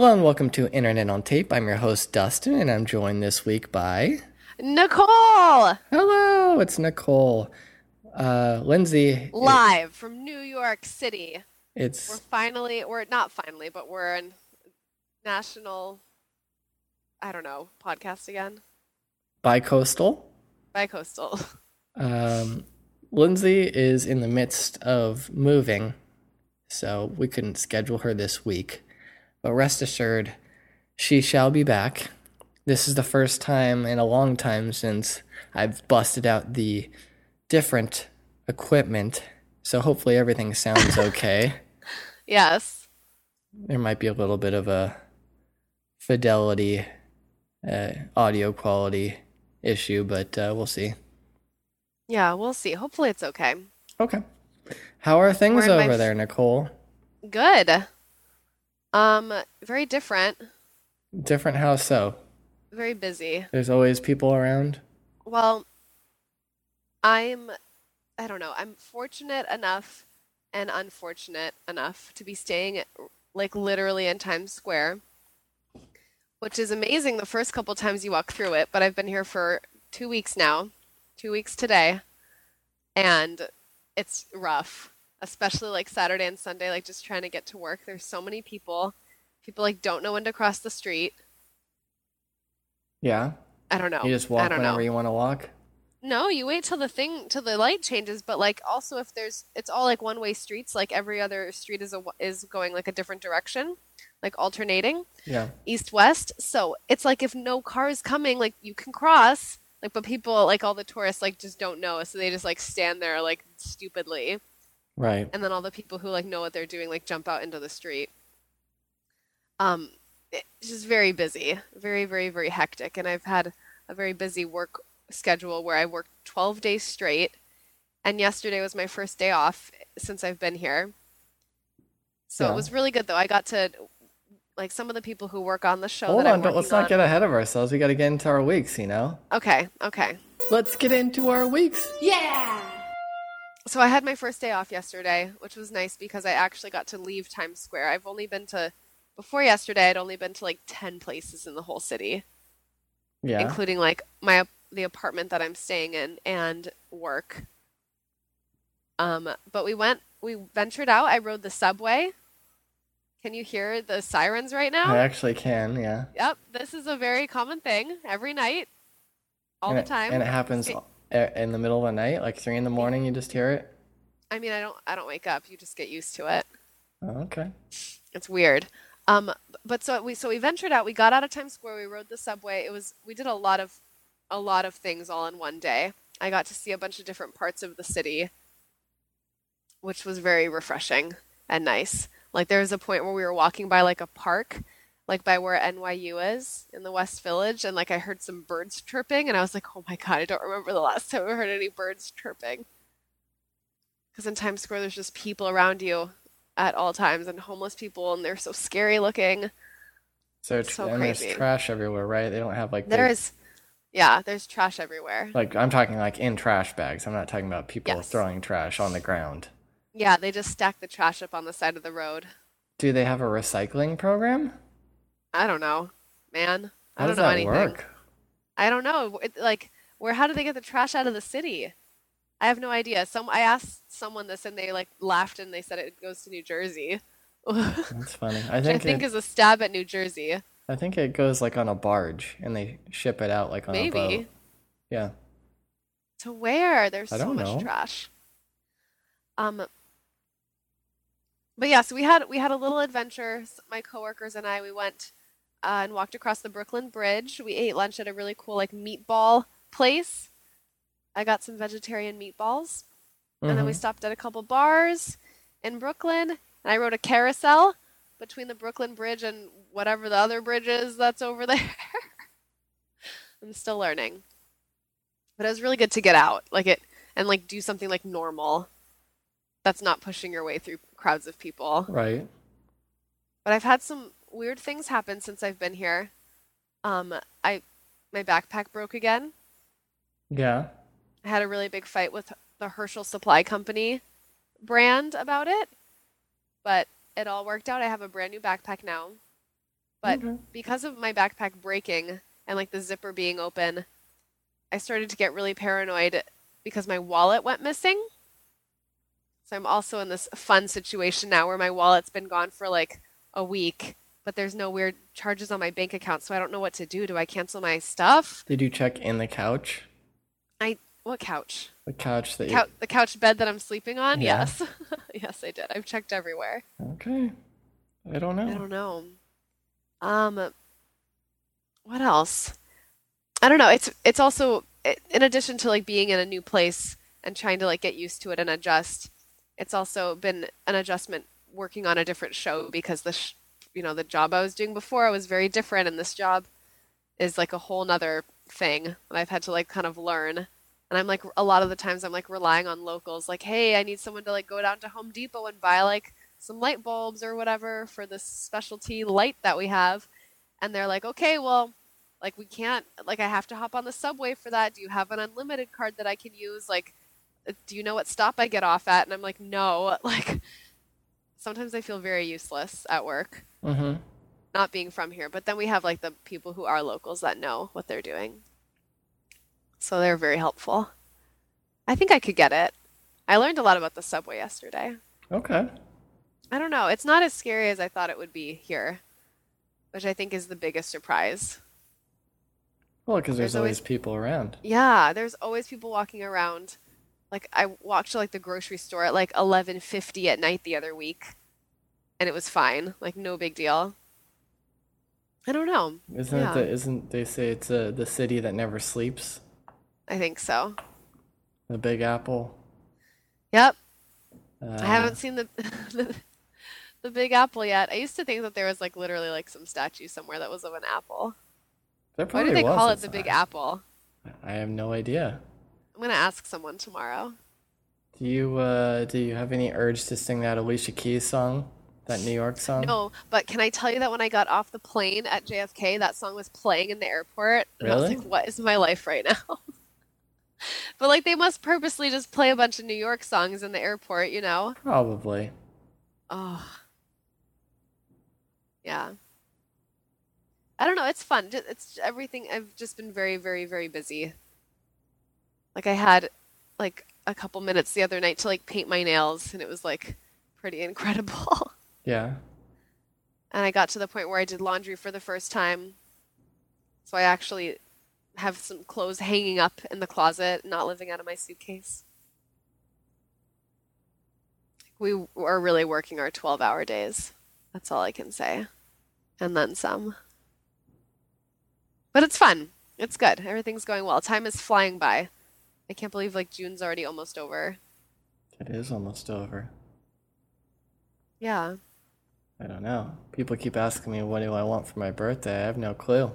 Hello and welcome to Internet on Tape. I'm your host, Dustin, and I'm joined this week by. Nicole! Hello, it's Nicole. Uh, Lindsay. Live from New York City. It's. We're finally, we're not finally, but we're in national, I don't know, podcast again. Bi-coastal. Bi-coastal. Um, Lindsay is in the midst of moving, so we couldn't schedule her this week. But rest assured, she shall be back. This is the first time in a long time since I've busted out the different equipment, so hopefully everything sounds okay. yes. There might be a little bit of a fidelity, uh, audio quality issue, but uh, we'll see. Yeah, we'll see. Hopefully it's okay. Okay. How are things We're in my over f- there, Nicole? Good. Um, very different. Different how so? Very busy. There's always people around. Well, I'm, I don't know, I'm fortunate enough and unfortunate enough to be staying like literally in Times Square, which is amazing the first couple times you walk through it, but I've been here for two weeks now, two weeks today, and it's rough, especially like Saturday and Sunday, like just trying to get to work. There's so many people. People like don't know when to cross the street. Yeah. I don't know. You just I walk don't whenever know. you want to walk. No, you wait till the thing till the light changes, but like also if there's it's all like one-way streets, like every other street is a is going like a different direction, like alternating Yeah. east west. So, it's like if no car is coming, like you can cross, like but people like all the tourists like just don't know, so they just like stand there like stupidly. Right. And then all the people who like know what they're doing like jump out into the street. Um it's just very busy, very very very hectic and I've had a very busy work schedule where I worked 12 days straight and yesterday was my first day off since I've been here. So Yeah. it was really good though. I got to like some of the people who work on the show Hold that on, I'm don't, let's not on- get ahead of ourselves. We got to get into our weeks, you know? Okay, okay. Let's get into our weeks. So I had my first day off yesterday, which was nice because I actually got to leave Times Square. I've only been to before yesterday. I'd only been to like ten places in the whole city, Yeah. including like my the apartment that I'm staying in and work. Um, but we went, we ventured out. I rode the subway. Can you hear the sirens right now? I actually can, yeah. Yep, this is a very common thing every night, all and the it, time. And it happens in the middle of the night, like three in the morning, you just hear it. I mean, I don't, I don't wake up. You just get used to it. Oh, okay. It's weird. Um, but so we so we ventured out. We got out of Times Square. We rode the subway. It was we did a lot of a lot of things all in one day. I got to see a bunch of different parts of the city, which was very refreshing and nice. Like there was a point where we were walking by like a park, like by where NYU is in the West Village, and like I heard some birds chirping, and I was like, oh my god, I don't remember the last time I heard any birds chirping. Because in Times Square, there's just people around you at all times and homeless people and they're so scary looking. So, So and there's trash everywhere, right? They don't have like there is, yeah, there's trash everywhere. like I'm talking like in trash bags. I'm not talking about people Yes. throwing trash on the ground. Yeah, they just stack the trash up on the side of the road. Do they have a recycling program? I don't know, man. I don't know anything. work? I don't know. It, like, where? How do they get the trash out of the city? I have no idea. Some I asked someone this and they like laughed and they said it goes to New Jersey. That's funny. I I think think it, is a stab at New Jersey. I think it goes like on a barge and they ship it out like on a boat. Maybe. Yeah. To where? There's I so much know. trash. Um, but yeah, so we had we had a little adventure. My coworkers and I we went uh, and walked across the Brooklyn Bridge. We ate lunch at a really cool like meatball place. I got some vegetarian meatballs, and then we Mhm. stopped at a couple bars in Brooklyn. And I rode a carousel between the Brooklyn Bridge and whatever the other bridge is that's over there. I'm still learning. But it was really good to get out, like it, and like do something like normal. That's not pushing your way through crowds of people. Right. But I've had some weird things happen since I've been here. Um, I, my backpack broke again. Yeah. I had a really big fight with the Herschel Supply Company brand about it, but it all worked out. I have a brand new backpack now. But Okay. because of my backpack breaking and like the zipper being open, I started to get really paranoid because my wallet went missing. So I'm also in this fun situation now where my wallet's been gone for like a week, but there's no weird charges on my bank account, so I don't know what to do. Do I cancel my stuff? Did you check in the couch? I what couch? The couch that you. Cou- the couch bed that I'm sleeping on? Yeah. Yes. yes, I did. I've checked everywhere. Okay. I don't know. I don't know. Um, what else? I don't know. It's it's also in addition to like being in a new place and trying to like get used to it and adjust. It's also been an adjustment working on a different show because the sh- you know the job I was doing before was very different, and this job is like a whole nother thing that I've had to like kind of learn. And I'm like a lot of the times I'm like relying on locals, like, hey, I need someone to like go down to Home Depot and buy like some light bulbs or whatever for this specialty light that we have. And they're like, okay, well, like we can't, like I have to hop on the subway for that. Do you have an unlimited card that I can use? Like, uh, do you know what stop I get off at? And I'm like, no. Like, sometimes I feel very useless at work, Mm-hmm. not being from here. But then we have like the people who are locals that know what they're doing. So they're very helpful. I think I could get it. I learned a lot about the subway yesterday. Okay. I don't know. It's not as scary as I thought it would be here, which I think is the biggest surprise. Well, because there's, There's always- always people around. Yeah, there's always people walking around. Like I walked to like the grocery store at like 11:50 at night the other week, and it was fine. Like no big deal. I don't know. Isn't Yeah. it? The, isn't they say it's uh, the city that never sleeps? I think so. The Big Apple. Yep. Uh, I haven't seen the, the the Big Apple yet. I used to think that there was like literally like some statue somewhere that was of an apple. There Why do they call it the Big. Apple? I have no idea. I'm gonna ask someone tomorrow. Do you uh do you have any urge to sing that Alicia Keys song? That New York song? No, but can I tell you that when I got off the plane at JFK, that song was playing in the airport, and I was Really? like, "What is my life right now?" but like, they must purposely just play a bunch of New York songs in the airport, you know? Probably. Oh, yeah. I don't know. It's fun. It's everything. I've just been very, very, very busy. Like I had like a couple minutes the other night to like paint my nails, and it was like pretty incredible. Yeah. And I got to the point where I did laundry for the first time. So I actually have some clothes hanging up in the closet, not living out of my suitcase. We are really working our 12 hour days. That's all I can say. And then some. But it's fun. It's good. Everything's going well. Time is flying by. I can't believe like June's already almost over. It is almost over. Yeah. I don't know. People keep asking me what do I want for my birthday. I have no clue.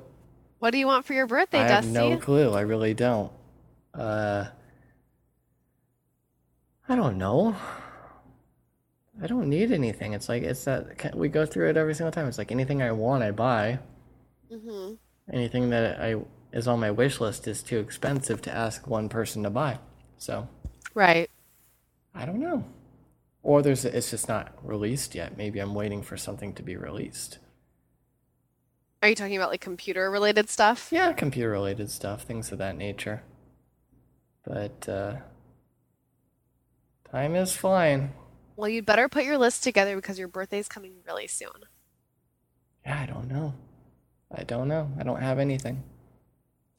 What do you want for your birthday, Dusty? I have no clue. I really don't. Uh I don't know. I don't need anything. It's like it's that we go through it every single time. It's like anything I want, I buy. hmm Anything that I is on my wish list is too expensive to ask one person to buy. So, Right. I don't know. Or there's it's just not released yet. Maybe I'm waiting for something to be released. Are you talking about like computer related stuff? Yeah, computer related stuff, things of that nature. But uh time is flying. Well, you'd better put your list together because your birthday's coming really soon. Yeah, I don't know. I don't know. I don't have anything.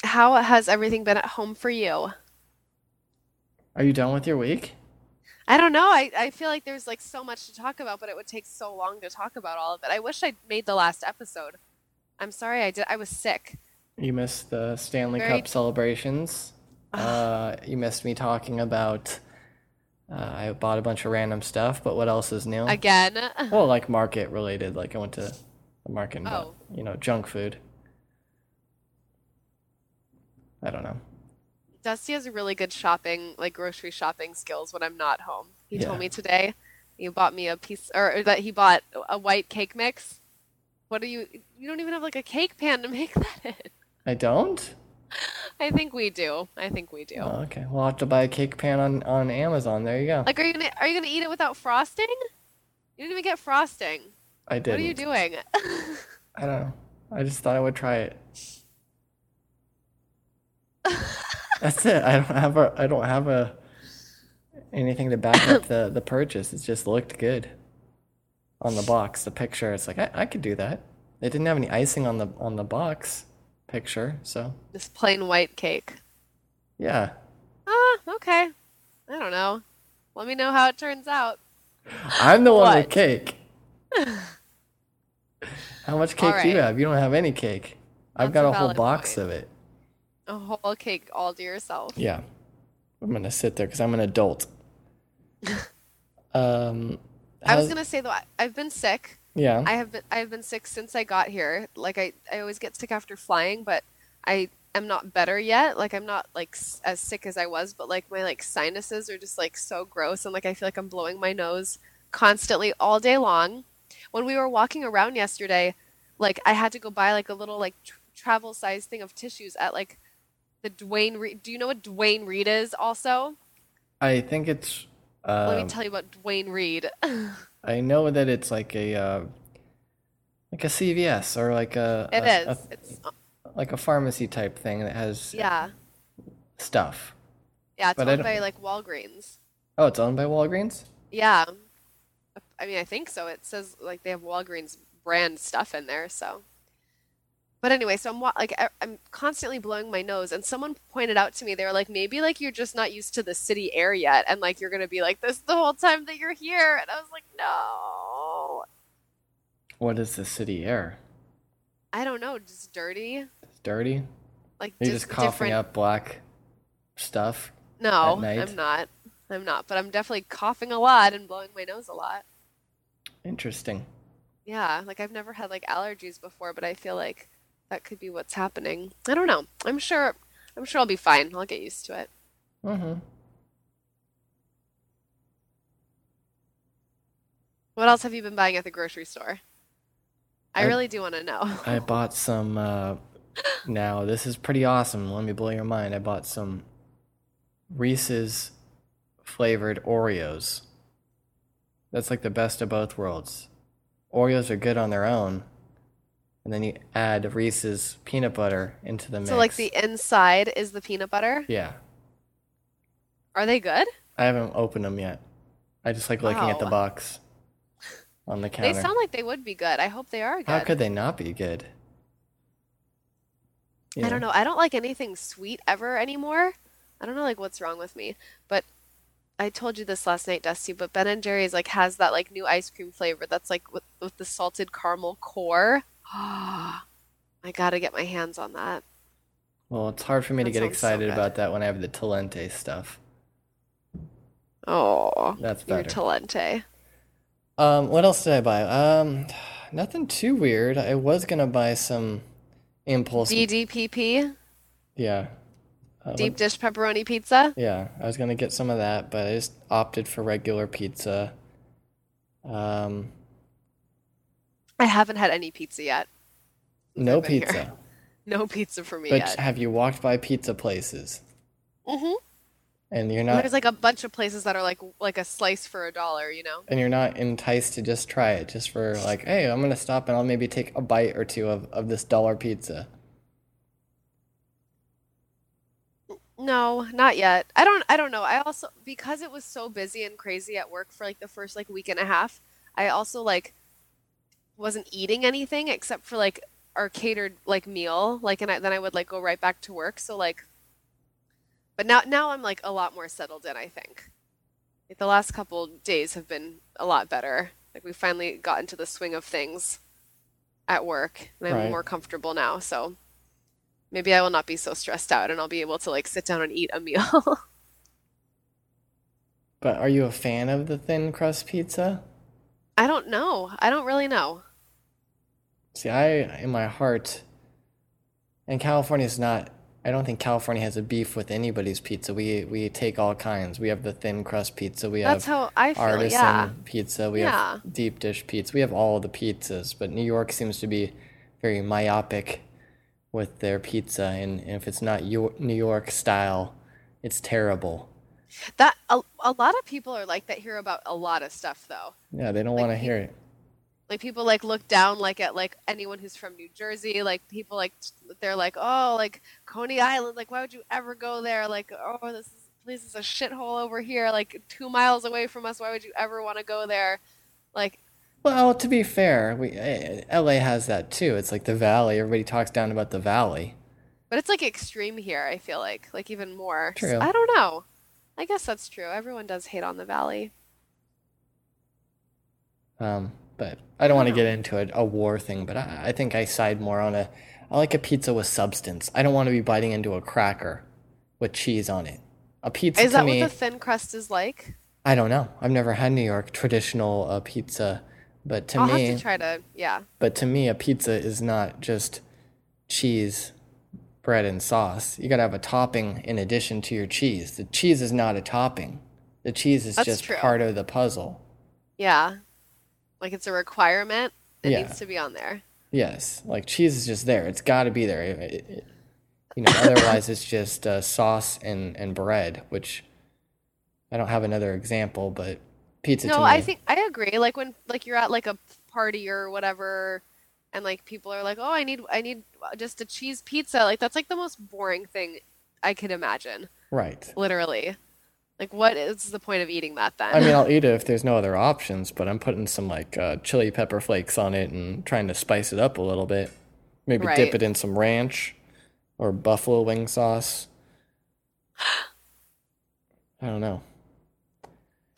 How has everything been at home for you? Are you done with your week? I don't know. I, I feel like there's like so much to talk about, but it would take so long to talk about all of it. I wish I'd made the last episode. I'm sorry I did. I was sick. You missed the Stanley Very- Cup celebrations. Uh, you missed me talking about. Uh, I bought a bunch of random stuff, but what else is new? Again. Well, like market related. Like I went to the market and bought, Oh. you know, junk food. I don't know. Dusty has really good shopping, like grocery shopping skills when I'm not home. He Yeah. told me today he bought me a piece, or that he bought a white cake mix. What do you, you don't even have like a cake pan to make that in. I don't. I think we do. I think we do. Oh, okay. Well, have to buy a cake pan on on Amazon. There you go. Like, are you gonna are you gonna eat it without frosting? You didn't even get frosting. I didn't. What are you doing? I don't know. I just thought I would try it. That's it. I don't have a I don't have a anything to back up the the purchase. It just looked good on the box. The picture. It's like I, I could do that. It didn't have any icing on the on the box picture, so This plain white cake. yeah. Ah, okay. I don't know. Let me know how it turns out. I'm the one with cake. How much cake do you have? You don't have any cake. I've That's got a a whole box point. of it. A whole cake all to yourself. Yeah. I'm gonna sit there because I'm an adult. um, I was gonna say though, I've been sick. yeah. I have been I have been sick since I got here. Like I, I always get sick after flying, but I am not better yet. Like I'm not like s- as sick as I was, but like my like sinuses are just like so gross and like I feel like I'm blowing my nose constantly all day long. When we were walking around yesterday, like I had to go buy like a little like tr- travel size thing of tissues at like the Duane Reade. Do you know what Duane Reade is also? I think it's. Let me Um, tell you about Duane Reade. I know that it's like a uh, like a CVS or like a, It a- is. a- It's like a pharmacy type thing that has yeah. stuff. Yeah, it's But owned by like Walgreens. Oh, it's owned by Walgreens. Yeah. I mean, I think so. It says like they have Walgreens brand stuff in there, so. But anyway, so I'm like I'm constantly blowing my nose and someone pointed out to me they were like maybe like you're just not used to the city air yet and like you're going to be like this the whole time that you're here and I was like, "No. What is the city air? I don't know, just dirty." It's dirty. Like You're just just coughing different up black stuff. No? I'm not. I'm not, but I'm definitely coughing a lot and blowing my nose a lot. Interesting. Yeah, like I've never had like allergies before, but I feel like that could be what's happening. I don't know. I'm sure I'm sure I'll be fine. I'll get used to it. Mm-hmm. What else have you been buying at the grocery store? I I- really do want to know. I bought some. Uh, now this is pretty awesome. Let me blow your mind. I bought some Reese's flavored Oreos. That's like the best of both worlds. Oreos are good on their own, and then you add Reese's peanut butter into the mix. So like the inside is the peanut butter. yeah. Are they good? I haven't opened them yet. I just like looking at the box on the counter. They sound like they would be good. I hope they are good. How could they not be good? I don't know. I don't like anything sweet ever anymore. I don't know like what's wrong with me. But I told you this last night, Dusty, but Ben and Jerry's like has that like new ice cream flavor that's like with, with the salted caramel core. I gotta get my hands on that. Well, it's hard for me to get sounds so excited about that when I have the Talenti stuff. Oh, That's better. your. Talenti. Um, what else did I buy? Um, nothing too weird. I was gonna buy some impulse. DDPP, Yeah. Uh, deep what- dish pepperoni pizza. Yeah, I was gonna get some of that, but I just opted for regular pizza. Um, I haven't had any pizza yet. no I've here. pizza. No pizza for me But yet. have you walked by pizza places hmm and you're not There's like a bunch of places that are like like a slice for a dollar, you know? and you're not enticed to just try it just for like, hey, I'm gonna stop and I'll maybe take a bite or two of, of this dollar pizza. No, not yet. I don't I don't know. I also because it was so busy and crazy at work for like the first like week and a half, I also like wasn't eating anything except for like our catered like meal, like and I, then I would like go right back to work. So like but now now I'm like a lot more settled in, I think. Like the last couple days have been a lot better. Like we finally got into the swing of things at work and I'm Right. more comfortable now, so maybe I will not be so stressed out and I'll be able to like sit down and eat a meal. But are you a fan of the thin crust pizza? I don't know. I don't really know. See, I, in my heart, and California's not, I don't think California has a beef with anybody's pizza. We we take all kinds. We have the thin crust pizza. We That's have how I feel. artisan Yeah. pizza. We Yeah. have deep dish pizza. We have all the pizzas. But New York seems to be very myopic with their pizza. And if it's not New York style, it's terrible. That a, a lot of people are like that here about a lot of stuff though. Yeah, they don't Like want to hear it. Like people like look down like at like anyone who's from New Jersey. Like people like they're like, oh, like Coney Island. Like why would you ever go there? Like oh, this is, place is a shithole over here. Like two miles away from us. Why would you ever want to go there? Like Well, to be fair, we eh, LA has that too. It's like the valley. Everybody talks down about the valley. But it's like extreme here, I feel like. Like even more. True. I don't know. I guess that's true. Everyone does hate on the valley. Um, but I don't want to get into a, a war thing, but I, I think I side more on a. I like a pizza with substance. I don't want to be biting into a cracker with cheese on it. A pizza Is that me, what the thin crust is like? I don't know. I've never had New York traditional uh, pizza, but to I'll me, have to try to yeah. but to me, a pizza is not just cheese, bread, and sauce. You got to have a topping in addition to your cheese. The cheese is not a topping. The cheese is That's just true. part of the puzzle. Yeah. Like it's a requirement. It Yeah. needs to be on there. Yes, like cheese is just there. It's got to be there. It- it- you know, otherwise it's just uh, sauce and and bread, which I don't have another example, but pizza to No. I think I agree. Like when like you're at like a party or whatever and like people are like, "Oh, I need I need just a cheese pizza." Like that's like the most boring thing I could imagine. right. Literally. Like what is the point of eating that then? I mean, I'll eat it if there's no other options, but I'm putting some like uh, chili pepper flakes on it and trying to spice it up a little bit. Maybe dip it in some ranch or buffalo wing sauce. I don't know.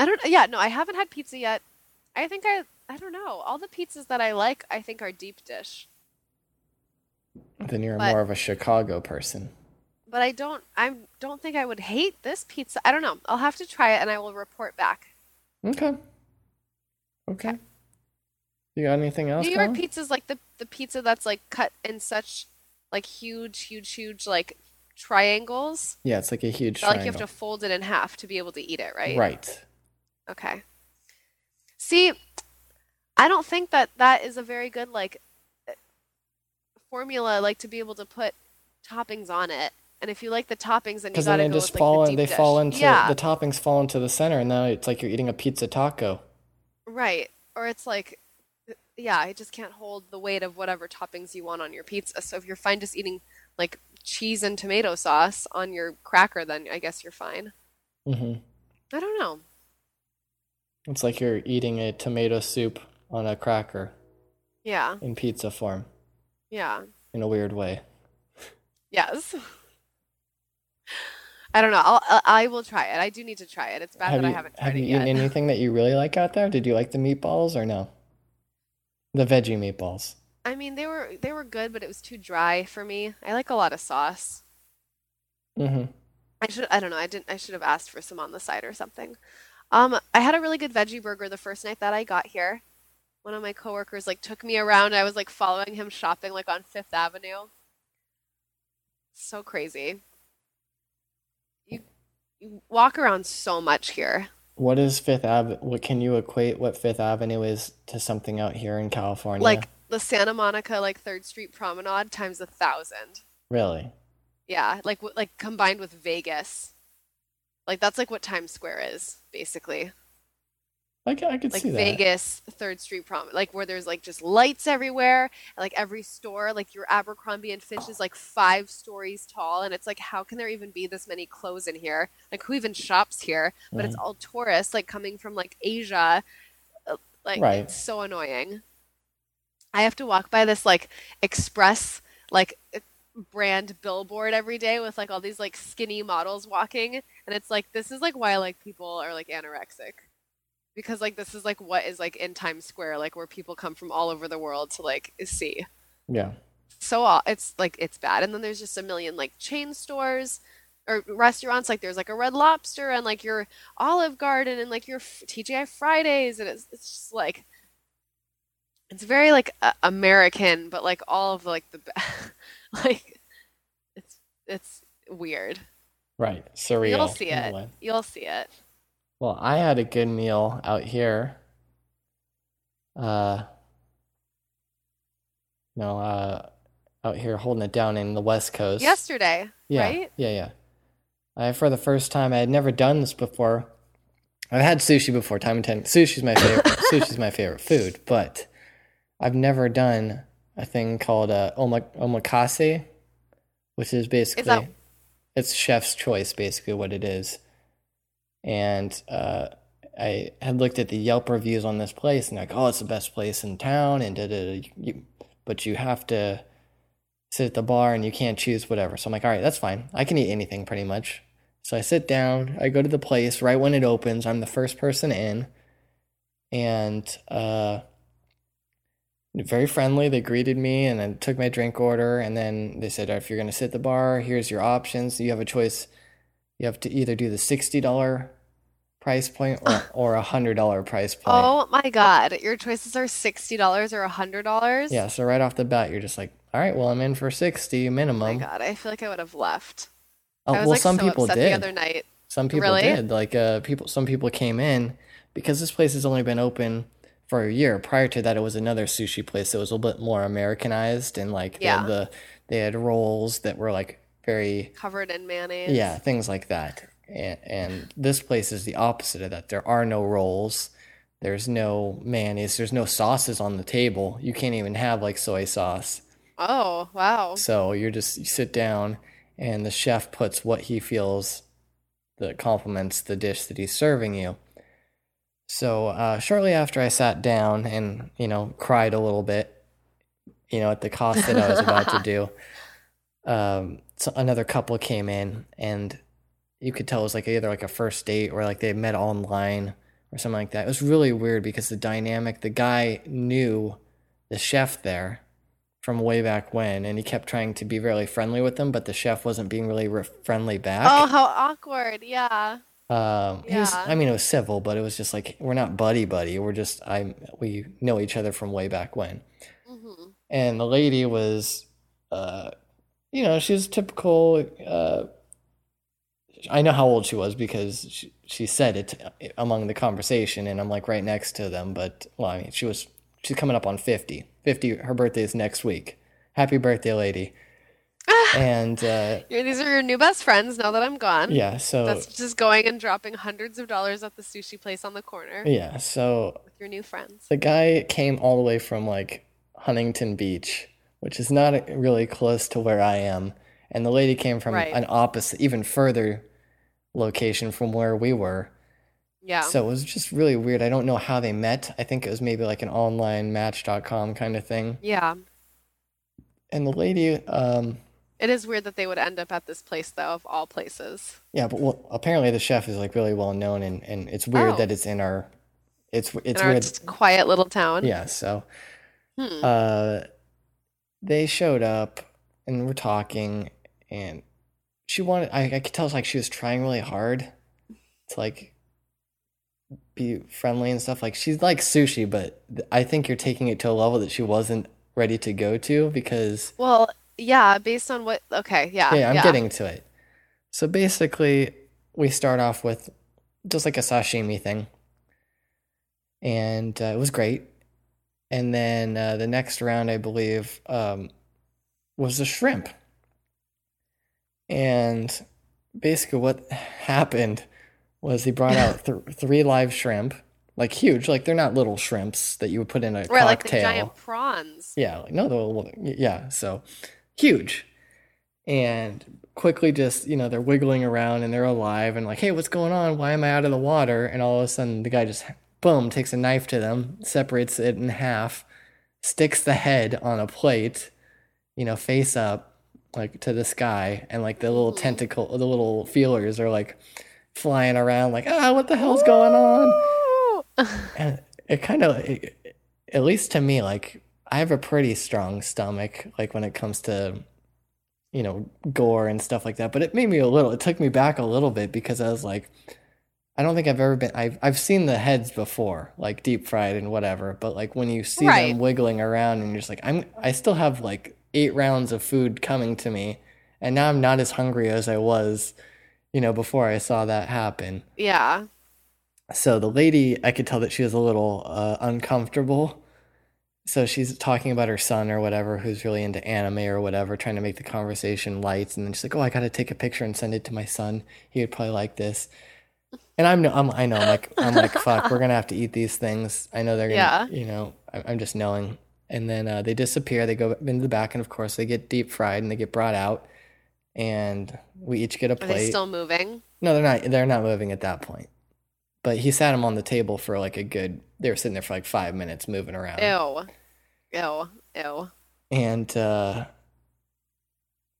I don't yeah, no, I haven't had pizza yet. I think I I don't know. All the pizzas that I like, I think are deep dish. Then you're But- more of a Chicago person. But I don't I don't think I would hate this pizza. I don't know. I'll have to try it and I will report back. Okay. Okay. You got anything else? New York Colin? pizza's like the the pizza that's like cut in such like huge, huge, huge like triangles. Yeah, it's like a huge like you have to fold it in half to be able to eat it, right? Right. Okay. See, I don't think that that is a very good like formula like to be able to put toppings on it. And if you like the toppings, then you Because then gotta they go just with like fall the in, deep they fall into Yeah, the toppings fall into the center, and now it's like you're eating a pizza taco. right. Or it's like, yeah, it just can't hold the weight of whatever toppings you want on your pizza. So if you're fine just eating like cheese and tomato sauce on your cracker, then I guess you're fine. hmm I don't know. It's like you're eating a tomato soup on a cracker Yeah, in pizza form yeah, in a weird way. yes. I don't know. I'll, I I will try it. I do need to try it. It's bad have that you I haven't have tried you it eaten anything that you really like out there? Did you like the meatballs or no? The veggie meatballs. I mean, they were they were good, but it was too dry for me. I like a lot of sauce. hmm I should I don't know. I didn't I should have asked for some on the side or something. Um, I had a really good veggie burger the first night that I got here. One of my coworkers like took me around. I was like following him shopping like on Fifth Avenue. So crazy. You walk around so much here. What is Fifth Ave? What can you equate what Fifth Avenue is to something out here in California? Like the Santa Monica like Third Street Promenade times a thousand. really? Yeah, like like combined with Vegas. Like that's like what Times Square is, basically. I, I could Like see that. Vegas, Third Street Prom, like where there's like just lights everywhere, and like every store, like your Abercrombie and Fitch is like five stories tall, and it's like how can there even be this many clothes in here? Like who even shops here? But it's all tourists like coming from like Asia. Uh, Like Right. it's so annoying. I have to walk by this like express like uh, brand billboard every day with like all these like skinny models walking and it's like this is like why like people are like anorexic because like this is like what is like in Times Square like where people come from all over the world to like see. Yeah. so aw- it's like it's bad. And then there's just a million like chain stores or restaurants. Like there's like a red lobster and like your olive garden and like your tgi fridays. And it's, it's just like it's very like uh, american but like all of like the like it's it's weird. Right. Surreal. you'll see it. You'll see it Well, I had a good meal out here. Uh, no, uh, out here holding it down in the West Coast. yesterday Yeah, right yeah, yeah. I for the first time I had never done this before. I've had sushi before, time and time. Sushi's my favorite. sushi's my favorite food, but I've never done a thing called uh, oma- omakase, which is basically that- it's chef's choice, basically what it is. And uh, I had looked at the Yelp reviews on this place, and like, oh, it's the best place in town, and da da. But you have to sit at the bar, and you can't choose whatever. So I'm like, all right, that's fine. I can eat anything pretty much. So I sit down. I go to the place right when it opens. I'm the first person in, and uh, very friendly. They greeted me and then took my drink order. And then they said, if you're to sit at the bar, here's your options. You have a choice. You have to either do the $60 price point or, or a $100 price point. Oh my God. Your choices are $60 or $100? Yeah. So right off the bat, you're just like, all right, well, I'm in for 60 minimum. Oh my. God. I feel like I would have left. Oh, I was well, like some so people upset did. the other night. Some people Really? did. Like uh people some people came in because this place has only been open for a year. Prior to that it was another sushi place that was a little bit more Americanized and like they Yeah. had the they had rolls that were like very Covered in mayonnaise. yeah, things like that. And, and this place is the opposite of that. There are no rolls. There's no mayonnaise. There's no sauces on the table. You can't even have like soy sauce. Oh, wow. So you're just you sit down and the chef puts what he feels that complements the dish that he's serving you. So uh, shortly after I sat down and you know cried a little bit, you know at the cost that I was about to do, um, so another couple came in and you could tell it was like either like a first date or like they met online or something like that. It was really weird because the dynamic, the guy knew the chef there from way back when, and he kept trying to be really friendly with them, but the chef wasn't being really re- friendly back. Oh, how awkward. Yeah. Um, he was, Yeah. I mean, it was civil, but it was just like we're not buddy buddy. We're just I we know each other from way back when. hmm And the lady was, uh, you know, she's typical. Uh, I know how old she was because she, she said it among the conversation, and I'm like right next to them. But well, I mean, she was she's coming up on 50. 50. Her birthday is next week. Happy birthday, lady. and uh, these are your new best friends now that I'm gone. yeah, so That's just going and dropping hundreds of dollars at the sushi place on the corner yeah, so with your new friends. The guy came all the way from like Huntington Beach, which is not really close to where I am, and the lady came from Right. an opposite, even further location from where we were. Yeah. So it was just really weird. I don't know how they met. I think it was maybe like an online match.com kind of thing. yeah. And the lady, um, It is weird that they would end up at this place, though, of all places. yeah, but well, apparently the chef is like really well known, and, and it's weird Oh. that it's in our, it's it's in our weird. quiet little town. Yeah, so Hmm. uh they showed up and we're talking and she wanted I, I could tell like she was trying really hard to like be friendly and stuff. Like she's like sushi, but I think you're taking it to a level that she wasn't ready to go to because Well, yeah, based on what. Okay, yeah. yeah, I'm yeah. getting to it. So basically, we start off with just like a sashimi thing, and uh, it was great. And then uh, the next round, I believe, um, was the shrimp. And basically, what happened was he brought out th- three live shrimp, like huge, like they're not little shrimps that you would put in a Right, like the cocktail. giant prawns. Yeah, like no, the yeah, so huge, and quickly just you know they're wiggling around and they're alive and like hey what's going on why am I out of the water and all of a sudden the guy just boom takes a knife to them separates it in half sticks the head on a plate you know face up like to the sky and like the little tentacle the little feelers are like flying around like ah what the hell's going on? And it kind of at least to me like i have a pretty strong stomach like when it comes to you know gore and stuff like that but it made me a little it took me back a little bit because i was like i don't think i've ever been i've, I've seen the heads before like deep fried and whatever but like when you see Right. them wiggling around and you're just like i'm i still have like eight rounds of food coming to me and now i'm not as hungry as i was you know before i saw that happen Yeah. so the lady, I could tell that she was a little uh, uncomfortable. So she's talking about her son or whatever, who's really into anime or whatever, trying to make the conversation light. And then she's like, "Oh, I got to take a picture and send it to my son. He would probably like this." And I'm, no, I'm, I know, I'm like, I'm like, fuck, we're gonna have to eat these things. I know they're gonna, Yeah. you know, I- I'm just knowing and then uh, they disappear. They go into the back, and of course, they get deep fried and they get brought out, and we each get a plate. Are they still moving? No, they're not. They're not moving at that point. But he sat them on the table for like a good. They were sitting there for like five minutes, moving around. Ew. Ew. Ew. And uh,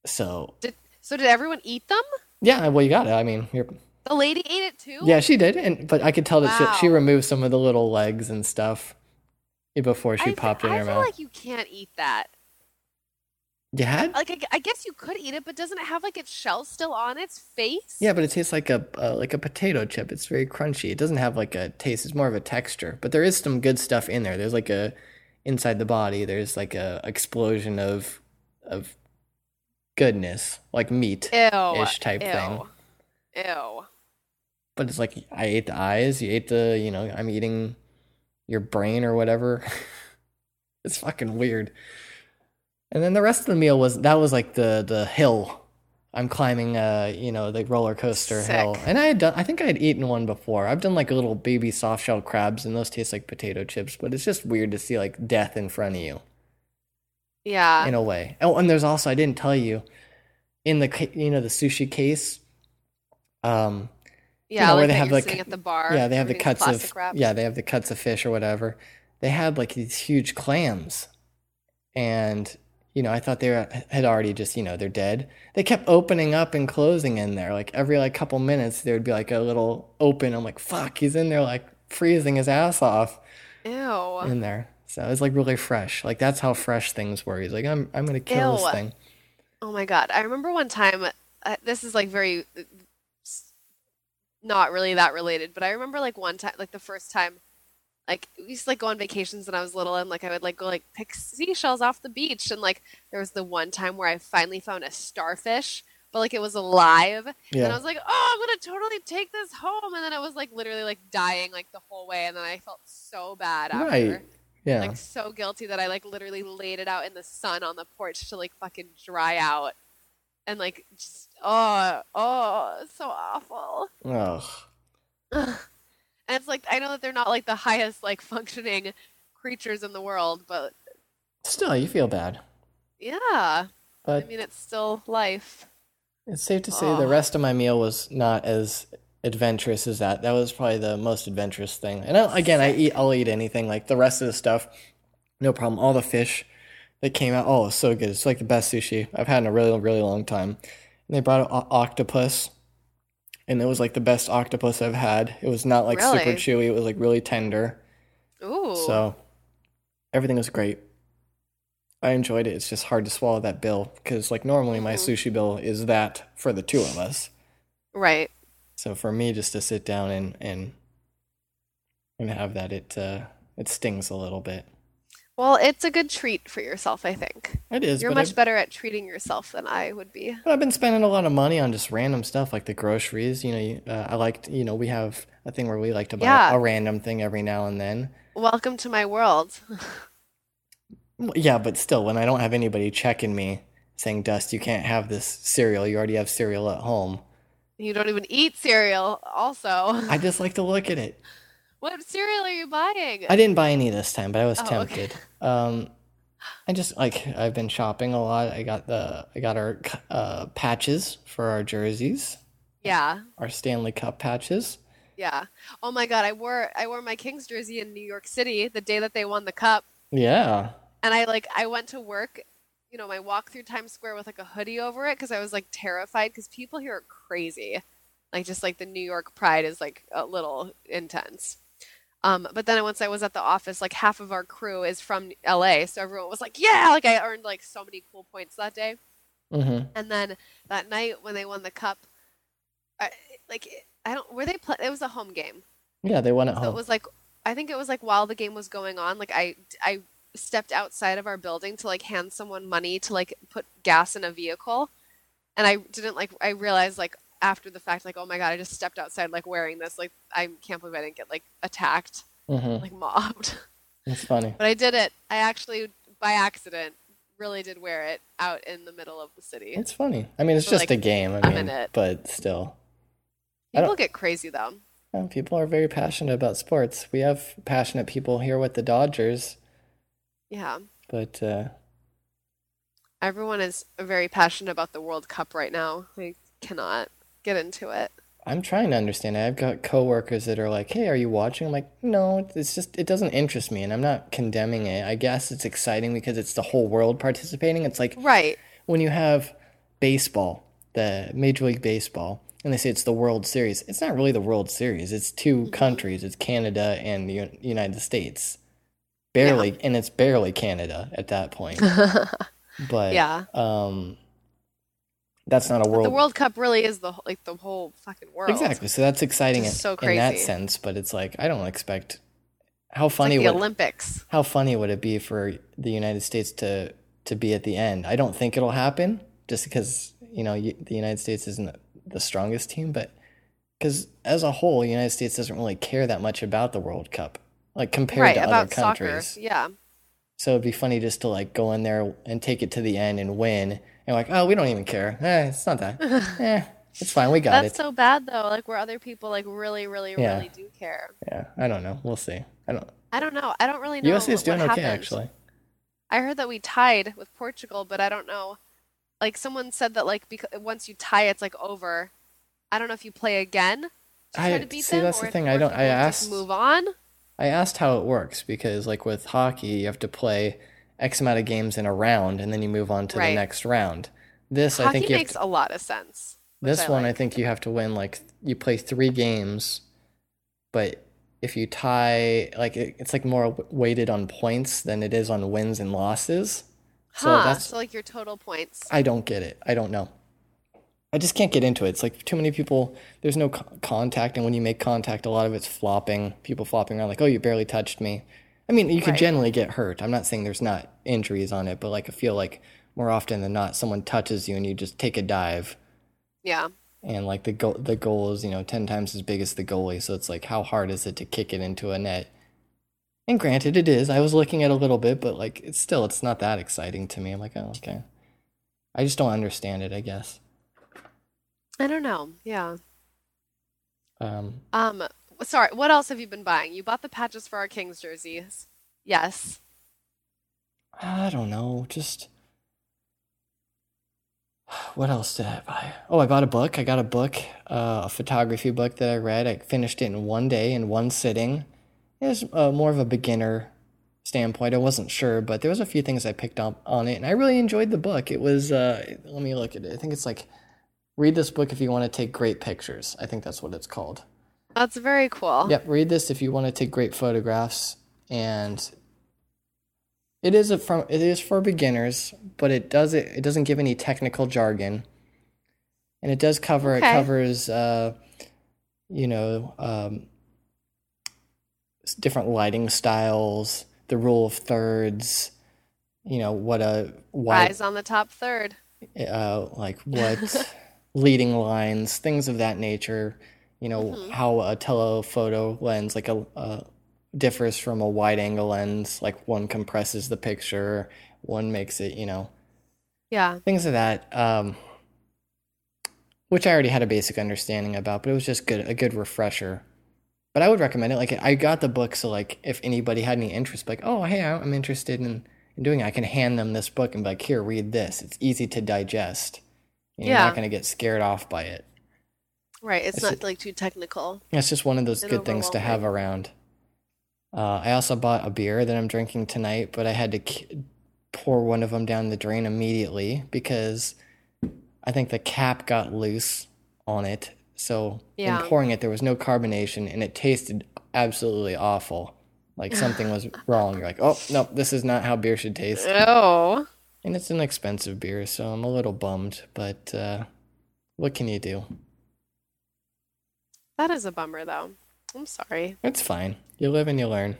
so, Did so did everyone eat them? yeah, well, you got it. I mean, you're, The lady ate it too? yeah, she did, and but I could tell that she, she removed some of the little legs and stuff before she I, popped it in I her feel mouth. like you can't eat that. You had? Like I, I guess you could eat it, but doesn't it have like its shell still on its face? Yeah, but it tastes like a uh, like a potato chip. It's very crunchy. It doesn't have like a taste. It's more of a texture. But there is some good stuff in there. There's like a inside the body. There's like a explosion of of goodness, like meat ish type Ew. thing. Ew. But it's like I ate the eyes. You ate the you know I'm eating your brain or whatever. it's fucking weird. And then the rest of the meal was that was like the the hill. I'm climbing uh you know the roller coaster hill. And I had done I think I had eaten one before. I've done like little baby soft shell crabs and those taste like potato chips, but it's just weird to see like death in front of you Yeah. in a way. Oh, and there's also I didn't tell you in the you know the sushi case um yeah, know, where they have, like- at the bar. yeah, they have the cuts of wrap. yeah, they have the cuts of fish or whatever. They had like these huge clams, and you know, I thought they were, had already just you know they're dead. They kept opening up and closing in there. Like every like couple minutes, there would be like a little open. I'm like, fuck, he's in there like freezing his ass off Ew. in there. So it's like really fresh. Like that's how fresh things were. He's like, I'm I'm gonna kill this thing. Oh my God. I remember one time, uh, this is like very not really that related, but I remember like one time, like the first time, like we used to like go on vacations when I was little and like I would like go like pick seashells off the beach and like there was the one time where I finally found a starfish, but like it was alive. And I was like, oh, I'm gonna totally take this home. And then it was like literally like dying like the whole way. And then I felt so bad after. Right. Yeah. Like so guilty that I like literally laid it out in the sun on the porch to like fucking dry out. And like just oh oh so awful. Ugh. And it's like I know that they're not like the highest like functioning creatures in the world, but Still, you feel bad, yeah. But I mean it's still life. It's safe to say the Oh. rest of my meal was not as adventurous as that. That was probably the most adventurous thing. And I, again, I eat, I'll eat anything. Like the rest of the stuff, no problem. All the fish that came out, oh, so good. It's like the best sushi I've had in a really, really long time. They brought an octopus, and it was like the best octopus I've had. It was not like super chewy. It was like really tender. Ooh. So everything was great. I enjoyed it. It's just hard to swallow that bill because, like, normally my Mhm. sushi bill is that for the two of us. right. So for me, just to sit down and and and have that, it uh, it stings a little bit. Well, it's a good treat for yourself, I think. It is, You're much I've, better at treating yourself than I would be. but I've been spending a lot of money on just random stuff like the groceries. You know, uh, I liked, you know, we have a thing where we like to buy Yeah. a random thing every now and then. Welcome to my world. Yeah, but still, when I don't have anybody checking me saying, "Dust, you can't have this cereal. You already have cereal at home." You don't even eat cereal, also. I just like to look at it. What cereal are you buying? I didn't buy any this time, but I was Oh, okay. tempted. Um, I just like I've been shopping a lot. I got the I got our uh, patches for our jerseys, Yeah, our Stanley Cup patches. yeah. Oh my God, I wore I wore my Kings jersey in New York City the day that they won the cup, Yeah, and I like I went to work, you know, my walk through Times Square with like a hoodie over it because I was like terrified because people here are crazy, like just like the New York pride is like a little intense. Um, but then once I was at the office, like half of our crew is from LA, so everyone was like, "Yeah!" Like I earned like so many cool points that day. hmm And then that night when they won the cup, I, like I don't were they play. It was a home game, yeah. They won at so it was like I think it was like while the game was going on. Like I I stepped outside of our building to like hand someone money to like put gas in a vehicle, and I didn't like I realized like after the fact like oh my god I just stepped outside like wearing this like I can't believe I didn't get like attacked hmm like mobbed. It's funny. But I did it. I actually by accident really did wear it out in the middle of the city. It's funny. I mean, it's just like, a game. I mean, but still, People get crazy though. yeah, people are very passionate about sports. We have passionate people here with the Dodgers. Yeah. But uh, Everyone is very passionate about the World Cup right now. I cannot get into it. I'm trying to understand it. I've got coworkers that are like, "Hey, are you watching?" I'm like, "No, it's just it doesn't interest me," and I'm not condemning it. I guess it's exciting because it's the whole world participating. It's like Right. when you have baseball, the Major League Baseball, and they say it's the World Series. It's not really the World Series. It's 2 countries. It's Canada and the United States. Barely, and it's barely Canada at that point. but Yeah. um, that's not a world. But The world. Cup really is the like the whole fucking world. Exactly. So that's exciting in, so in that sense, but it's like I don't expect how It's funny like the would Olympics. how funny would it be for the United States to to be at the end? I don't think it'll happen just because you know y- the United States isn't the strongest team, but because as a whole, the United States doesn't really care that much about the World Cup, like compared Right, to about other soccer. countries. Yeah. So it'd be funny just to like go in there and take it to the end and win, like, oh, we don't even care. Eh, it's not that. eh, it's fine. We got That's it. That's so bad though, like where other people like really, really, Yeah. really do care. Yeah, I don't know. We'll see. I don't. I don't know. I don't really know USA is doing okay happened. actually. I heard that we tied with Portugal, but I don't know. Like someone said that like because once you tie, it's like over. I don't know if you play again to try I- to beat see, them, that's or the thing, I don't- I asked- move on. I asked how it works because, like with hockey, you have to play X amount of games in a round, and then you move on to the next round. This, I think, makes to, a lot of sense. this I one, I think you have to win. Like you play three games, but if you tie, like it, it's like more weighted on points than it is on wins and losses. So Huh, that's so like your total points. I don't get it. I don't know. I just can't get into it. It's like too many people. There's no co- contact, and when you make contact, a lot of it's flopping. People flopping around like, "Oh, you barely touched me." I mean, you could Right. generally get hurt. I'm not saying there's not injuries on it, but like I feel like more often than not, someone touches you and you just take a dive, Yeah. and like the goal, the goal is you know ten times as big as the goalie. So it's like, how hard is it to kick it into a net? And granted, it is. I was looking at a little bit, but like it's still, it's not that exciting to me. I'm like, oh, okay. I just don't understand it. I guess. I don't know. Yeah. Um, Um. Sorry. What else have you been buying? You bought the patches for our Kings jerseys. Yes. I don't know. Just what else did I buy? Oh, I bought a book. I got a book, uh, a photography book that I read. I finished it in one day, in one sitting. It was uh, more of a beginner standpoint. I wasn't sure, but there was a few things I picked up on it, and I really enjoyed the book. It was. Uh, let me look at it. I think it's like read this book if you want to take great pictures. I think that's what it's called. That's very cool. Yep, read this if you want to take great photographs. And it is a from it is for beginners, but it does it it doesn't give any technical jargon. And it does cover it covers uh you know, um different lighting styles, the rule of thirds, you know, what a white Eyes on the top third. uh, like what leading lines, things of that nature. You know Mm-hmm. how a telephoto lens, like a, uh, differs from a wide angle lens. Like one compresses the picture, one makes it. You know Yeah. things of that. Um, which I already had a basic understanding about, but it was just good, a good refresher. But I would recommend it. Like I got the book, so like if anybody had any interest, like oh hey, I'm interested in, in doing it, I can hand them this book and be like, here, read this. It's easy to digest. And You're Yeah. not going to get scared off by it. Right. It's It's not a- like too technical. It's just one of those good things to have around. Uh, I also bought a beer that I'm drinking tonight, but I had to k- pour one of them down the drain immediately because I think the cap got loose on it. So Yeah. in pouring it, there was no carbonation, and it tasted absolutely awful. Like something was wrong. You're like, oh no, this is not how beer should taste. Oh. And it's an expensive beer, so I'm a little bummed. But uh, what can you do? That is a bummer though. I'm sorry. It's fine. You live and you learn.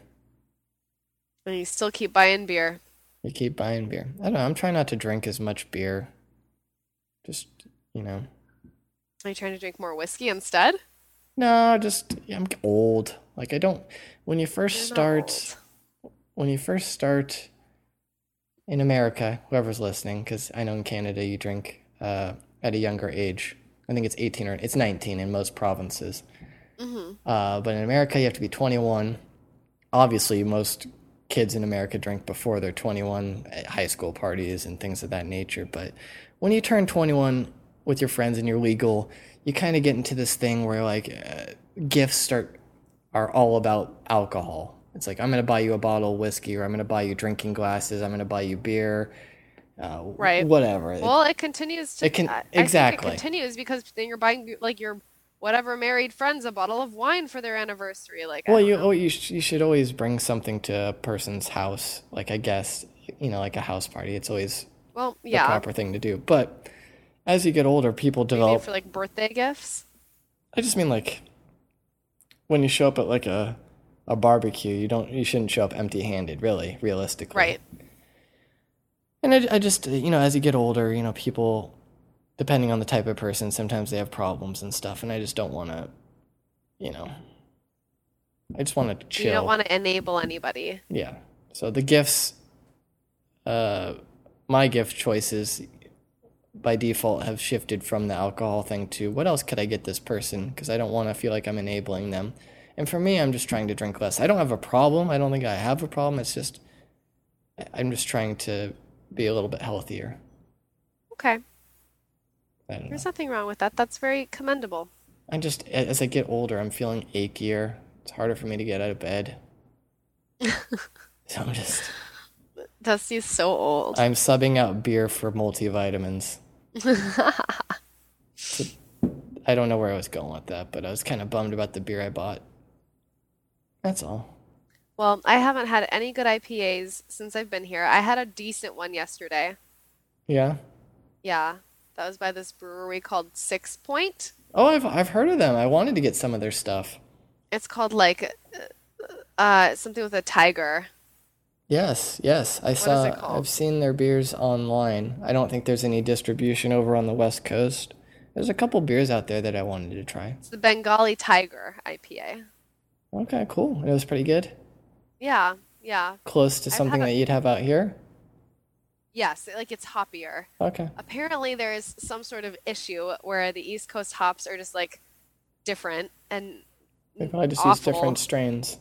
And you still keep buying beer. You keep buying beer. I don't know. I'm trying not to drink as much beer. Just, you know. Are you trying to drink more whiskey instead? No, just I'm old. Like I don't when you first You're start when you first start in America, whoever's listening, because I know in Canada you drink uh, at a younger age. I think it's 18 or it's 19 in most provinces. Mm-hmm. Uh, but in America, you have to be 21. Obviously, most kids in America drink before they're 21 at high school parties and things of that nature. But when you turn 21 with your friends and you're legal, you kind of get into this thing where like uh, gifts start are all about alcohol. It's like I'm going to buy you a bottle of whiskey, or I'm going to buy you drinking glasses. I'm going to buy you beer, uh, Right. Whatever. Well, it continues to. It can- I- I exactly. it continues because then you're buying like your whatever married friends a bottle of wine for their anniversary. Like, well, you know. oh, you sh- you should always bring something to a person's house. Like I guess you know, like a house party. It's always well, the yeah, proper thing to do. But as you get older, people develop. for like birthday gifts. I just mean like when you show up at like a a barbecue, you don't you shouldn't show up empty-handed, really, realistically. Right. And I, I just you know, as you get older, you know, people depending on the type of person, sometimes they have problems and stuff, and I just don't want to, you know, I just want to chill. You don't want to enable anybody. Yeah. So the gifts, uh, my gift choices by default have shifted from the alcohol thing to what else could I get this person? Because I don't want to feel like I'm enabling them. And for me, I'm just trying to drink less. I don't have a problem. I don't think I have a problem. It's just, I'm just trying to be a little bit healthier. Okay, know. there's nothing wrong with that. That's very commendable. I'm just, as I get older, I'm feeling achier. It's harder for me to get out of bed. so I'm just, Dusty's so old. I'm subbing out beer for multivitamins. So, I don't know where I was going with that, but I was kind of bummed about the beer I bought. That's all. Well, I haven't had any good IPAs since I've been here. I had a decent one yesterday. Yeah. Yeah, that was by this brewery called Six Point. Oh, I've I've heard of them. I wanted to get some of their stuff. It's called like uh something with a tiger. Yes, yes. I is saw? I've seen their beers online. I don't think there's any distribution over on the West Coast. There's a couple beers out there that I wanted to try. It's the Bengali Tiger IPA. Okay, cool. It was pretty good. Yeah, yeah. Close to I've something a- that you'd have out here. Yes, like it's hoppier. Okay. Apparently there is some sort of issue where the East Coast hops are just like different and They probably just use different strains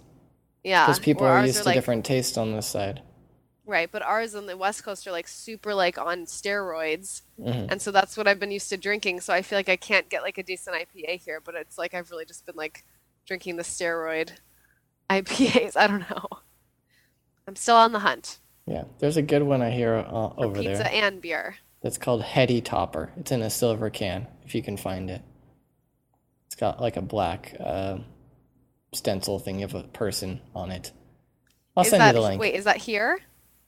Yeah, because people are used to like- different tastes on this side. Right, but ours on the West Coast are like super like on steroids. Mhm. And so that's what I've been used to drinking. So I feel like I can't get like a decent IPA here, but it's like I've really just been like drinking the steroid IPAs. I don't know. I'm still on the hunt. Yeah, there's a good one I hear uh, over pizza there. Pizza and beer. That's called Heady Topper. It's in a silver can, if you can find it. It's got like a black uh, stencil thing of a person on it. I'll Is send that you the link. wait, is that here?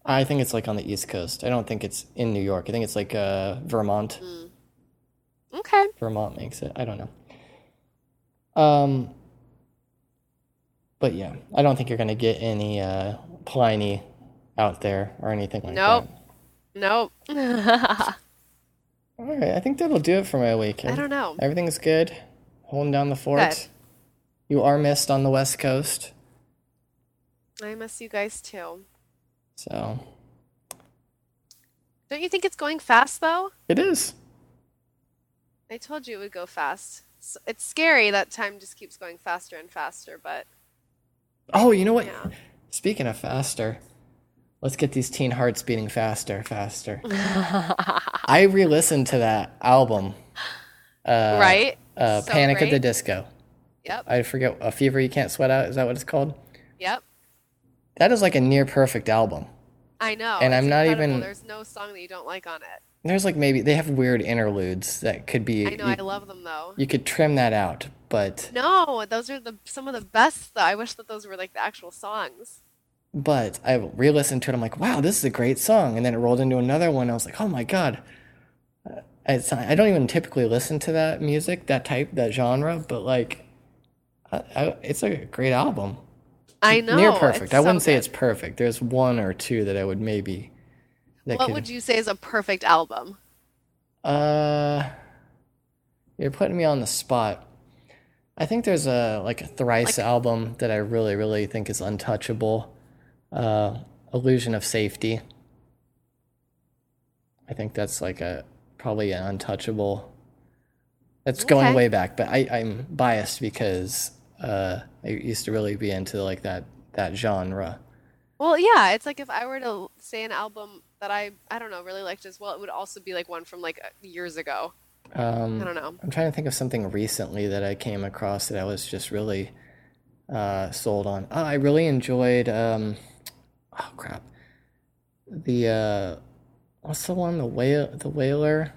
I think it's like on the East Coast. I don't think it's in New York. I think it's like uh, Vermont. Okay. Vermont makes it. I don't know. Um, but yeah, I don't think you're gonna get any uh, Pliny out there or anything like Nope. that. Nope. Nope. All right, I think that'll do it for my weekend. I don't know. Everything's good. Holding down the fort. You are missed on the West Coast, I miss you guys too. so Don't you think it's going fast though? it is. I told you it would go fast. It's scary that time just keeps going faster and faster, but Oh, you know what? Yeah. Speaking of faster, let's get these teen hearts beating faster, faster. I re-listened to that album, uh, right? uh, So Panic at the. Disco. Yep. I forget a fever you can't sweat out. Is that what it's called? Yep. That is like a near perfect album. I know. And I'm not incredible. even- There's no song that you don't like on it. There's like maybe they have weird interludes that could be. I know. you, I love them though. you could trim that out, but No, those are the some of the best. Though I wish that those were like the actual songs. but I re-listened to it. I'm like, wow, this is a great song. And then it rolled into another one. I was like, oh my god. Uh, It's, I don't even typically listen to that music, that type, that genre, but like, I, I, it's a great album. I know. Near perfect. I wouldn't so say it's perfect. There's one or two that I would maybe. What could, would you say is a perfect album? Uh, you're putting me on the spot. I think there's a like a Thrice album that I really, really think is untouchable. Uh, Illusion of Safety. I think that's like a probably an untouchable. That's going way back, but I, I'm biased because uh, I used to really be into like that that genre. Well, yeah, it's like if I were to say an album that I I don't know really liked as well, it would also be like one from like years ago. Um, I don't know. I'm trying to think of something recently that I came across that I was just really uh, sold on. Oh, I really enjoyed. Um, oh crap, the uh, what's the one? The whale, the whaler.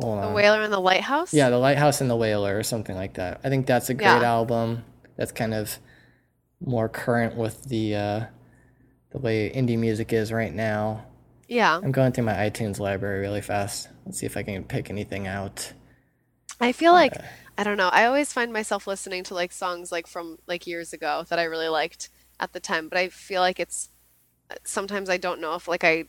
Hold The on. Whaler and the Lighthouse. Yeah, the lighthouse and the whaler, or something like that. I think that's a great Yeah. album. That's kind of more current with the uh, the way indie music is right now. Yeah. I'm going through my iTunes library really fast. Let's see if I can pick anything out. I feel like uh, I don't know. I always find myself listening to like songs like from like years ago that I really liked at the time, but I feel like it's uh, sometimes I don't know if like I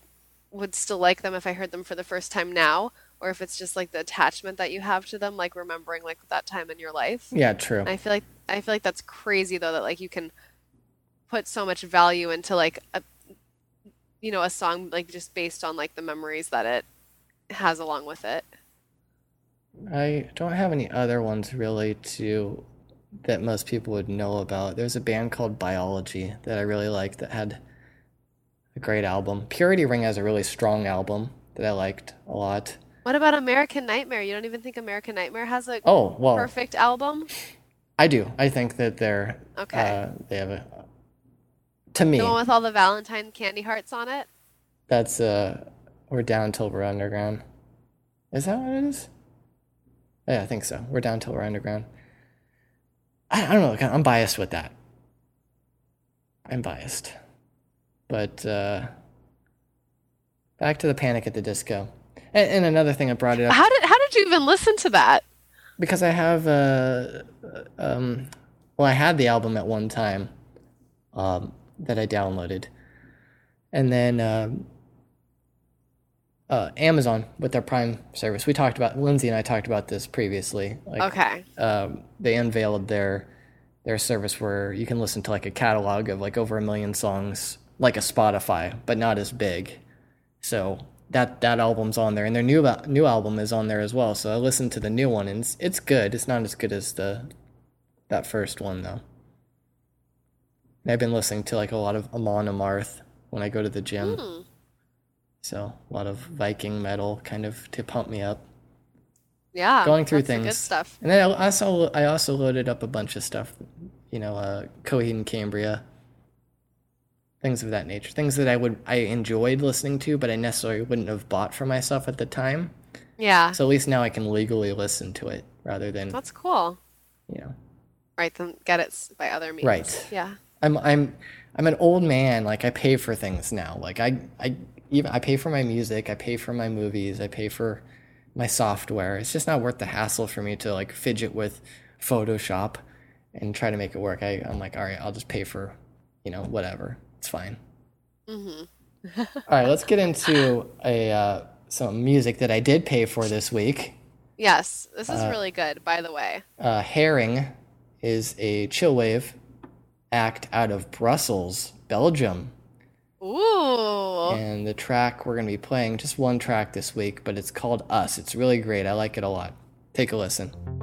would still like them if I heard them for the first time now, or if it's just like the attachment that you have to them, like remembering like that time in your life. Yeah, true. And I feel like I feel like that's crazy though that like you can put so much value into like a you know a song like just based on like the memories that it has along with it. I don't have any other ones really to that most people would know about. There's a band called Biology that I really liked that had a great album. Purity Ring has a really strong album that I liked a lot. What about American Nightmare? You don't even think American Nightmare has a Oh, well, perfect album? I do. I think that they're Okay. uh, they have a to me The one with all the Valentine candy hearts on it? that's uh we're down till we're underground. Is that what it is? Yeah, I think so. We're down till we're underground. I, I don't know. I'm biased with that. I'm biased. But uh, back to the Panic at the Disco. And, and another thing I brought it up How did how did you even listen to that? because I have uh, um, well, I had the album at one time um, that I downloaded, and then um, uh, Amazon with their Prime service. We talked about Lindsay and I talked about this previously. Like, Okay. um, they unveiled their their service where you can listen to like a catalog of like over a million songs, like a Spotify, but not as big. So that that album's on there, and their new new album is on there as well. So I listened to the new one, and it's, it's good. It's not as good as the that first one though. And I've been listening to like a lot of Amon Amarth when I go to the gym. Hmm. So a lot of Viking metal, kind of to pump me up. Yeah. Going through things. good stuff. And then I also I also loaded up a bunch of stuff, you know, uh, Coheed and Cambria, things of that nature, things that I would I enjoyed listening to, but I necessarily wouldn't have bought for myself at the time. Yeah. So at least now I can legally listen to it rather than That's cool. you know. Right, then get it by other means. Right. Yeah. I'm I'm I'm an old man. Like I pay for things now. Like I I even I pay for my music. I pay for my movies. I pay for my software. It's just not worth the hassle for me to like fidget with Photoshop and try to make it work. I I'm like, all right, I'll just pay for, you know, whatever. It's fine. Mm-hmm. All right, let's get into a uh, some music that I did pay for this week. Yes, this Uh, is really good, by the way. Uh, Herring is a chillwave act out of Brussels, Belgium. Ooh. And the track we're going to be playing, just one track this week, but it's called Us. It's really great. I like it a lot. Take a listen.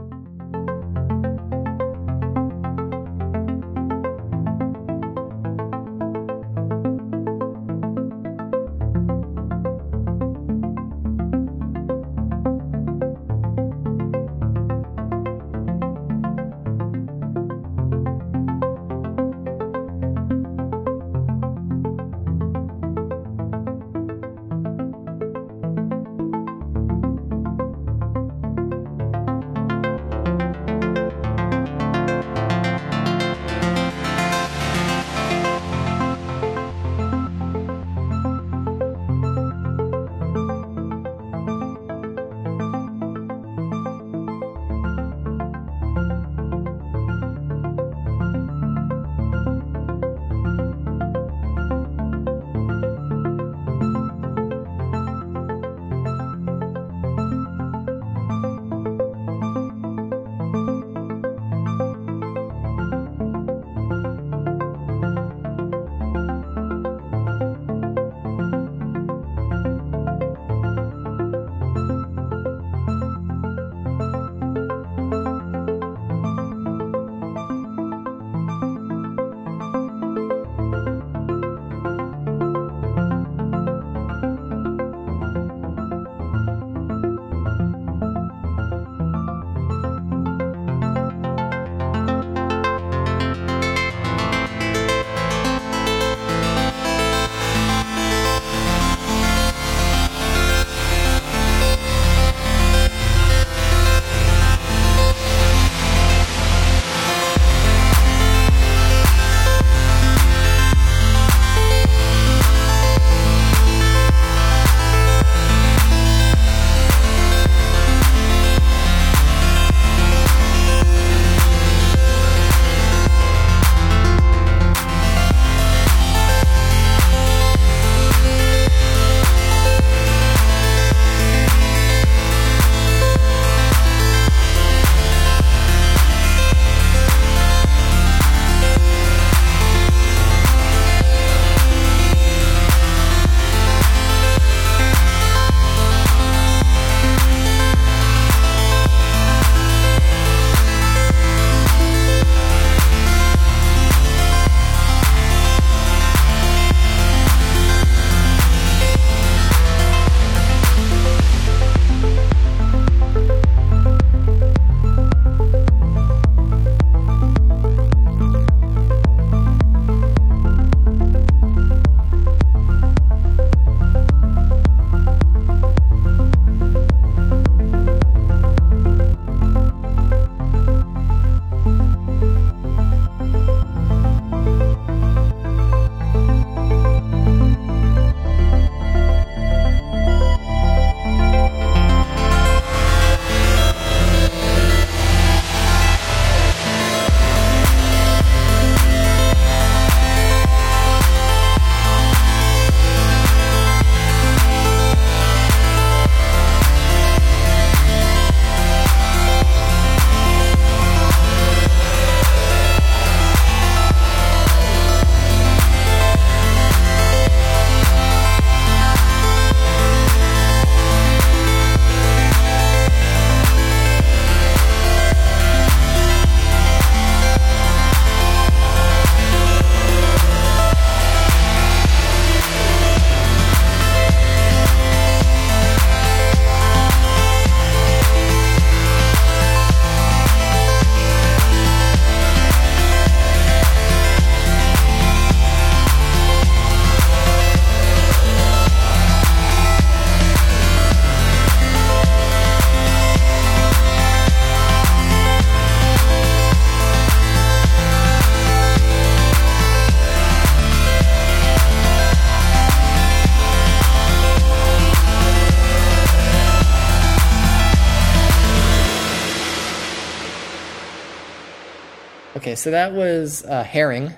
So that was uh, Herring.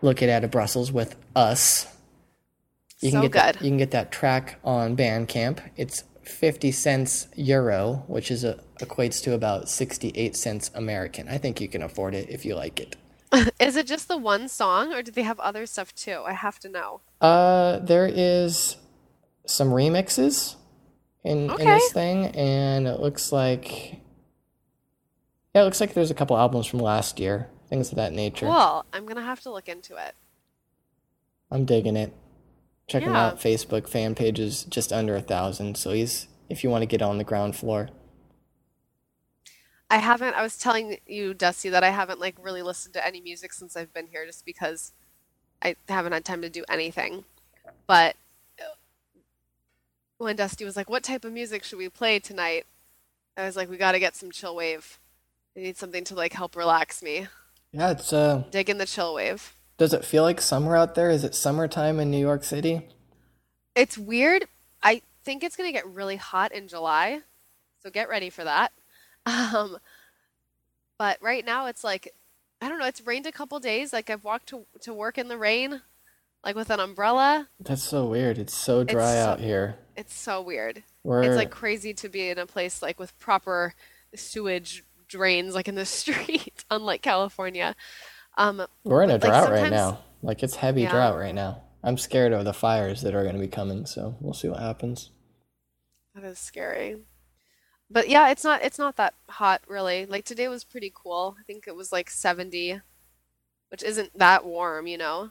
Look it out of Brussels with us. You can So get That, good. you can get that track on Bandcamp. It's fifty cents euro, which is a, equates to about sixty-eight cents American. I think you can afford it if you like it. Is it just the one song, or do they have other stuff too? I have to know. Uh, there is some remixes in, in this thing, and it looks like yeah, it looks like there's a couple albums from last year, things of that nature. Cool. I'm gonna have to look into it. I'm digging it. Check him Yeah. out. Facebook fan page is just under a thousand, so he's if you want to get on the ground floor. I haven't, I was telling you, Dusty, that I haven't like really listened to any music since I've been here just because I haven't had time to do anything. But when Dusty was like, What type of music should we play tonight? I was like, We gotta get some chill wave. I need something to like help relax me. Yeah, it's uh. Dig in the chill wave. Does it feel like summer out there? Is it summertime in New York City? It's weird. I think it's gonna get really hot in July, so get ready for that. Um, but right now it's like, I don't know, it's rained a couple days. Like I've walked to to work in the rain, like with an umbrella. That's so weird. It's so dry so- out here. It's so weird. We're It's like crazy to be in a place like with proper sewage drains like in the street, unlike California. Um, we're in a like, drought right now. Like it's heavy Yeah. drought right now. I'm scared of the fires that are going to be coming, so we'll see what happens. That is scary. But yeah, it's not it's not that hot really. Like today was pretty cool. I think it was like 70, which isn't that warm, you know.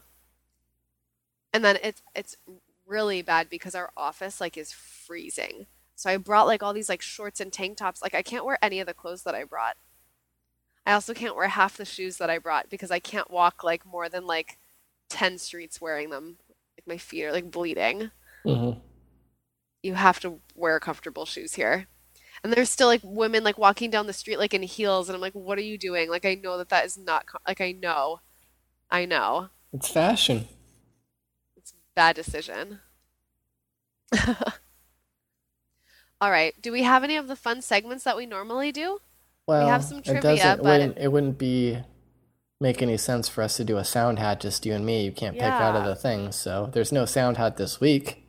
And then it's it's really bad because our office like is freezing. So I brought like all these like shorts and tank tops. Like I can't wear any of the clothes that I brought. I also can't wear half the shoes that I brought because I can't walk like more than like 10 streets wearing them. Like my feet are like bleeding hmm you have to wear comfortable shoes here. And there's still like women like walking down the street like in heels, and I'm like, what are you doing? Like I know that that is not co- like I know, I know It's fashion. it's a bad decision. All right, do we have any of the fun segments that we normally do? Well, have some it doesn't. but- Wouldn't, it wouldn't be make any sense for us to do a sound hat just you and me. You can't pick out of the things, so there's no sound hat this week.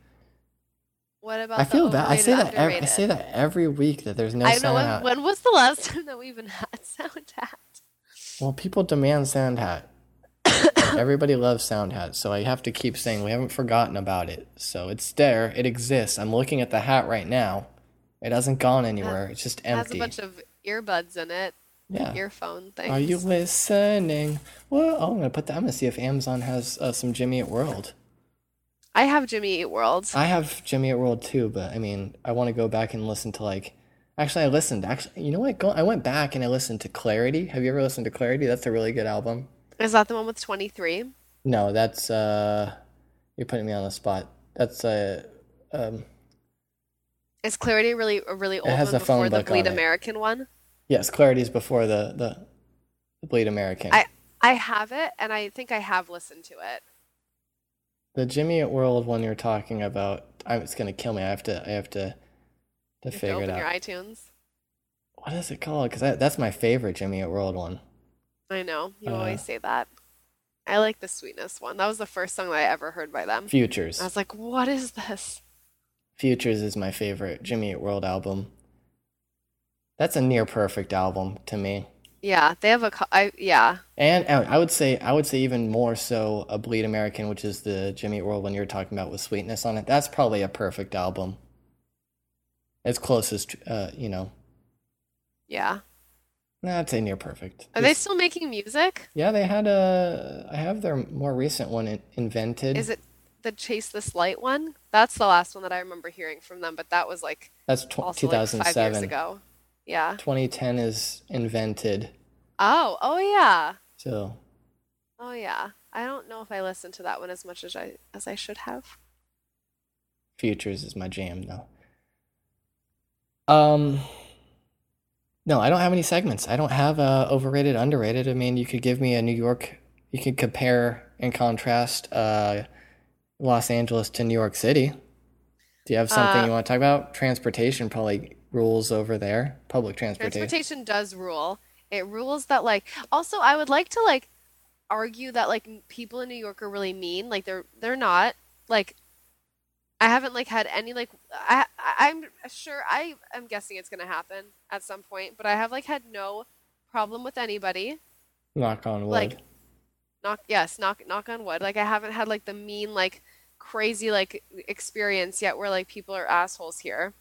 What about I feel bad. I say that. Every, I say that every week that there's no I know. sound When, hat. when was the last time that we even had sound hat? Well, people demand sound hat. Everybody loves sound hat, so I have to keep saying we haven't forgotten about it. So it's there. It exists. I'm looking at the hat right now. It hasn't gone anywhere. It's just empty. It has a bunch of earbuds in it, yeah. earphone things. Are you listening? Well, oh, I'm gonna put that. I'm gonna see if Amazon has uh, some Jimmy Eat World. I have Jimmy Eat World. I have Jimmy Eat World too, but I mean, I want to go back and listen to like. Actually, I listened. Actually, you know what? Go, I went back and I listened to Clarity. Have you ever listened to Clarity? That's a really good album. Is that the one with 23? No, that's uh, you're putting me on the spot. That's uh, um, Is Clarity really a really old has one before the Bleed it. American one? yes, Clarity's before the the, the Bleed American. I I have it, and I think I have listened to it. The Jimmy Eat World one you're talking about, I, it's gonna kill me. I have to, I have to, to You have to figure it open your iTunes. What is it called? Because that's my favorite Jimmy Eat World one. I know you Uh, always say that. I like the Sweetness one. That was the first song that I ever heard by them. Futures. I was like, "What is this?" Futures is my favorite Jimmy Eat World album. That's a near perfect album to me. Yeah, they have a. yeah. And I would say I would say even more so a Bleed American, which is the Jimmy Eat World one you're talking about with Sweetness on it. That's probably a perfect album. It's closest, uh, you know. Yeah. Nah, I'd say near perfect. Are they still making music? Yeah, they had a. I have their more recent one invented. Is it the Chase This Light one? That's the last one that I remember hearing from them, but that was like That's tw- also like five years 2007. ago. Yeah. 2010 is invented. Oh, oh yeah. So Oh yeah. I don't know if I listened to that one as much as I as I should have. Futures is my jam though. Um No, I don't have any segments. I don't have uh overrated, underrated. I mean, you could give me a New York you could compare and contrast uh Los Angeles to New York City. Do you have something Uh, you want to talk about? Transportation probably rules over there. Public transportation. Transportation does rule. it rules that like also I would like to like argue that like people in New York are really mean. Like they're they're not. Like I haven't like had any like I I'm sure I am guessing it's gonna happen at some point, but I have like had no problem with anybody. Knock on wood. Like knock yes, knock knock on wood. Like I haven't had like the mean like crazy like experience yet where like people are assholes here.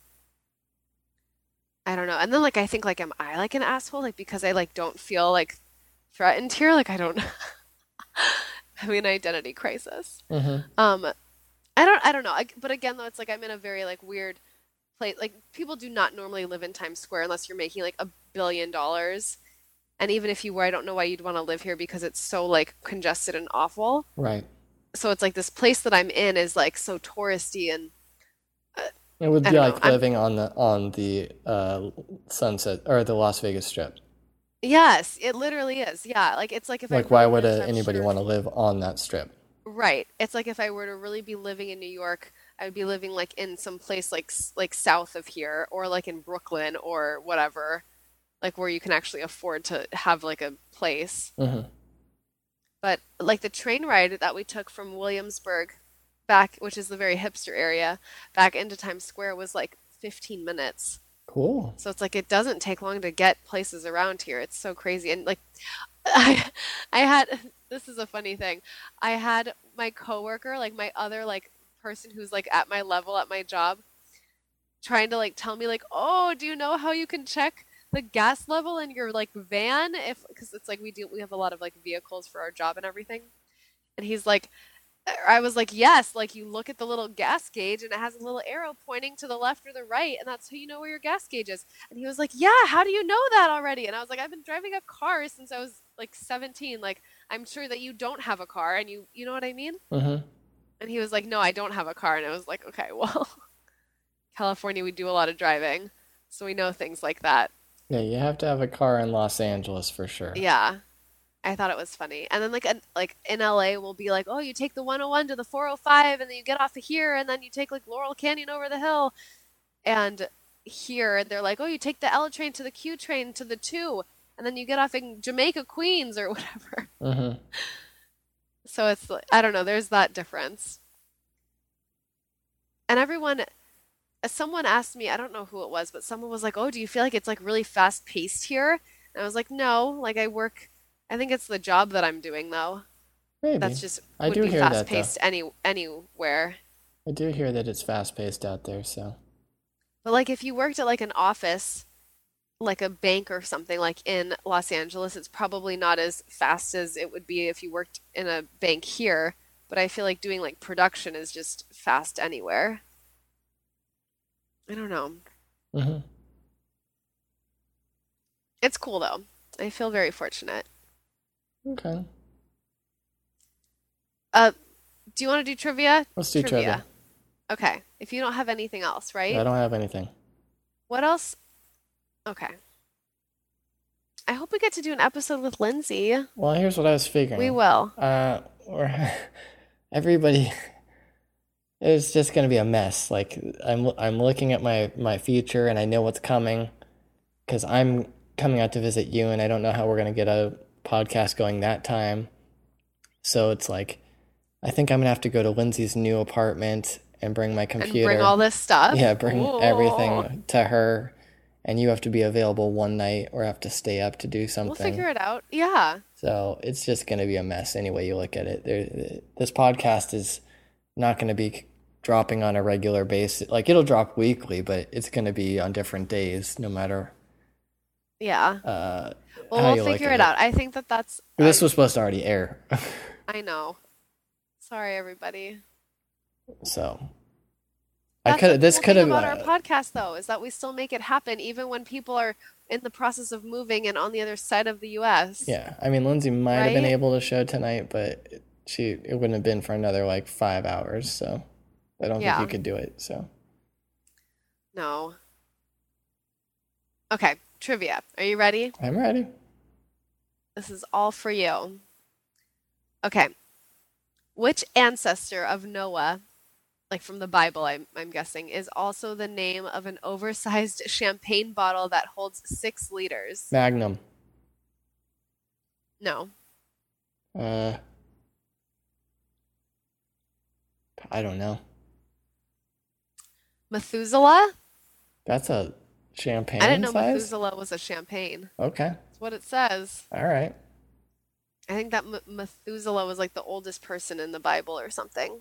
I don't know. And then like I think like am I like an asshole like because I like don't feel like threatened here? Like I don't having an identity crisis. hmm Um I don't I don't know. I, but again though it's like I'm in a very like weird place like people do not normally live in Times Square unless you're making like a billion dollars. And even if you were, I don't know why you'd want to live here because it's so like congested and awful. Right. So it's like this place that I'm in is like so touristy and It would be don't know. like I'm living on the on the uh, Sunset or the Las Vegas Strip. yes, it literally is. Yeah, like it's like if I Like, why would uh, anybody sure want to live on that strip? Right. It's like if I were to really be living in New York, I would be living like in some place like like south of here or like in Brooklyn or whatever, like where you can actually afford to have like a place. hmm But like the train ride that we took from Williamsburg back, which is the very hipster area, back into Times Square was like 15 minutes. Cool. So it's like it doesn't take long to get places around here. It's so crazy. And like I I had this is a funny thing. I had my coworker, like my other like person who's like at my level at my job, trying to like tell me like, "Oh, do you know how you can check the gas level in your like van if because it's like we do we have a lot of like vehicles for our job and everything." And he's like I was like, yes, like you look at the little gas gauge and it has a little arrow pointing to the left or the right, and that's how you know where your gas gauge is. And he was like, yeah, how do you know that already? And I was like, I've been driving a car since I was like 17. Like, I'm sure that you don't have a car, and you, you know what I mean? hmm And he was like, no, I don't have a car. And I was like, okay, well, California, we do a lot of driving, so we know things like that. Yeah, you have to have a car in Los Angeles for sure. Yeah. I thought it was funny. And then like an, like in LA we'll be like, "Oh, you take the 101 to the 405 and then you get off of here and then you take like Laurel Canyon over the hill." And here they're like, "Oh, you take the L train to the Q train to the 2 and then you get off in Jamaica Queens or whatever." hmm So it's I don't know, there's that difference. And everyone Uh, someone asked me, I don't know who it was, but someone was like, "Oh, do you feel like it's like really fast paced here?" And I was like, "No, like I work I think it's the job that I'm doing though. Maybe. That's just I would do be hear fast that paced any anywhere. I do hear that it's fast paced out there, so. But like if you worked at like an office, like a bank or something like in Los Angeles, it's probably not as fast as it would be if you worked in a bank here. But I feel like doing like production is just fast anywhere. I don't know. hmm It's cool though. I feel very fortunate. Okay. Uh, do you want to do trivia? Let's do trivia. Okay. If you don't have anything else, right? I don't have anything. What else? Okay. I hope we get to do an episode with Lindsay. Well, here's what I was figuring. We will. Uh, everybody, it's just gonna be a mess. Like I'm, I'm looking at my my future, and I know what's coming, because I'm coming out to visit you, and I don't know how we're gonna get a podcast going that time. So it's like, I think I'm gonna have to go to Lindsay's new apartment and bring my And computer. bring all this stuff. Yeah, bring Cool. everything to her, and you have to be available one night or have to stay up to do something. We'll figure it out. Yeah. So it's just going to be a mess any way you look at it. There, this podcast is not going to be dropping on a regular basis. Like it'll drop weekly, but it's going to be on different days, no matter Yeah. uh, Well, we'll figure at it out. I think that that's. This I, was supposed to already air, I know. Sorry, everybody. so I could. This cool could have. about our podcast, though, is that we still make it happen even when people are in the process of moving and on the other side of the U.S. yeah, I mean, Lindsay might have been able to show tonight, but she it wouldn't have been for another like five hours. So I don't Yeah. think you could do it. So No. Okay, trivia. Are you ready? I'm ready. This is all for you. Okay. Which ancestor of Noah, like from the Bible, I'm, I'm guessing, is also the name of an oversized champagne bottle that holds six liters? Magnum. No. Uh, I don't know. Methuselah? That's a champagne I didn't know size? Methuselah was a champagne. Okay. That's what it says. All right. I think that Methuselah was like the oldest person in the Bible or something.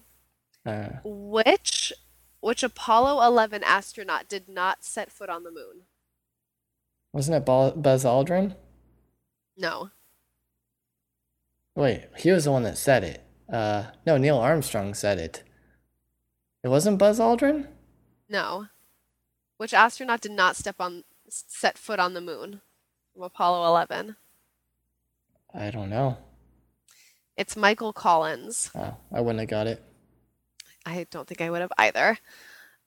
Uh, Which which Apollo 11 astronaut did not set foot on the moon? wasn't it Buzz Aldrin? No. Wait, he was the one that said it. Uh, no, Neil Armstrong said it. It wasn't Buzz Aldrin? No. Which astronaut did not step on set foot on the moon from Apollo 11? I don't know. It's Michael Collins. Oh, I wouldn't have got it. I don't think I would have either.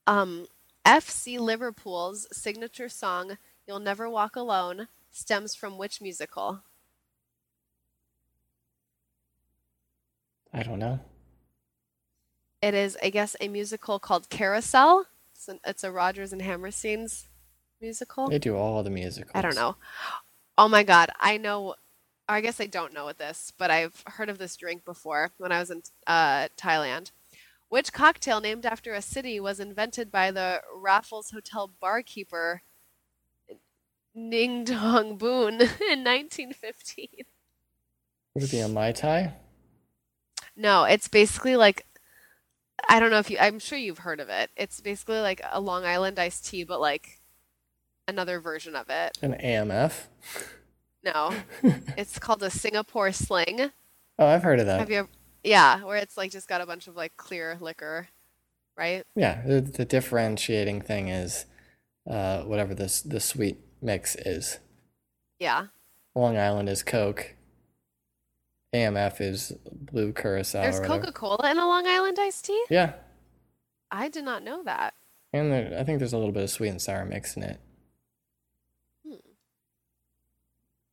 Um, FC Liverpool's signature song, You'll Never Walk Alone, stems from which musical? I don't know. It is, I guess, a musical called Carousel. It's, an, it's a Rodgers and Hammerstein's musical. They do all the musicals. I don't know. Oh my God, I know. Or I guess I don't know what this, but I've heard of this drink before when I was in uh, Thailand. Which cocktail named after a city was invented by the Raffles Hotel barkeeper Ning Dong Boon in 1915? Would it be a Mai Tai? No, it's basically like I don't know if you I'm sure you've heard of it. It's basically like a Long Island iced tea, but like another version of it. An AMF? No. It's called a Singapore Sling. Oh, I've heard of that. Have you ever, yeah, where it's like just got a bunch of like clear liquor, right? Yeah, the, the differentiating thing is uh, whatever this the sweet mix is. Yeah. Long Island is Coke. AMF is blue curacao. There's. Coca-Cola in a Long Island iced tea? Yeah, I did not know that. and there, I think there's a little bit of sweet and sour mix in it. Hmm.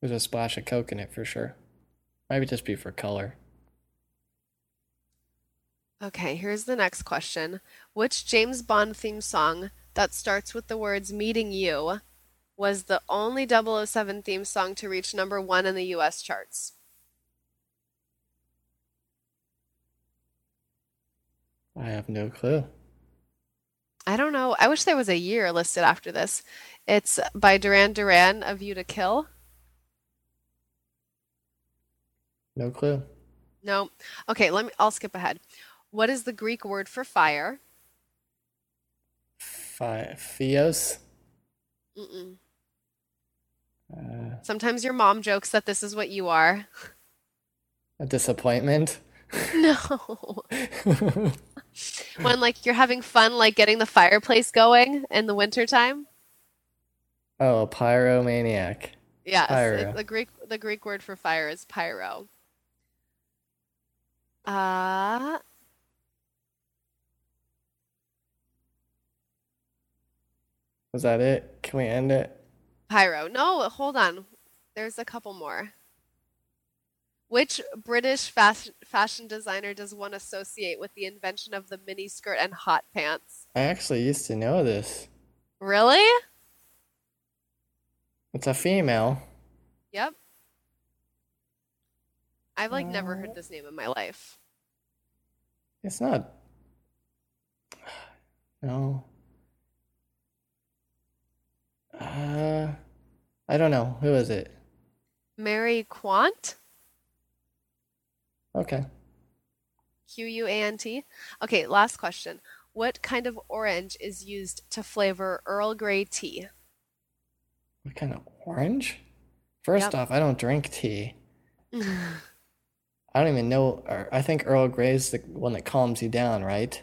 There's a splash of Coke in it for sure. Maybe just be for color. Okay, here's the next question. Which James Bond theme song that starts with the words meeting you was the only 007 theme song to reach number one in the US charts? I have no clue. I don't know. I wish there was a year listed after this. It's by Duran Duran, A View to Kill. No clue. No. Okay, let me I'll skip ahead. What is the Greek word for fire? Fi-. Mm-mm. Uh, Sometimes your mom jokes that this is what you are. a disappointment. No. When like you're having fun like getting the fireplace going in the wintertime. oh, a pyromaniac. Yes, Pyro. the Greek the Greek word for fire is pyro. Uh Was that it? Can we end it? pyro. No, hold on. There's a couple more. Which British fashion fashion designer does one associate with the invention of the mini skirt and hot pants? I actually used to know this. Really? It's a female. Yep. I've like never Uh, heard this name in my life. It's not. No. Uh, I don't know. Who is it? Mary Quant? Okay. Q U A N T. Okay, last question. What kind of orange is used to flavor Earl Grey tea? What kind of orange? First Yep. off, I don't drink tea. I don't even know. I think Earl Grey's the one that calms you down, right?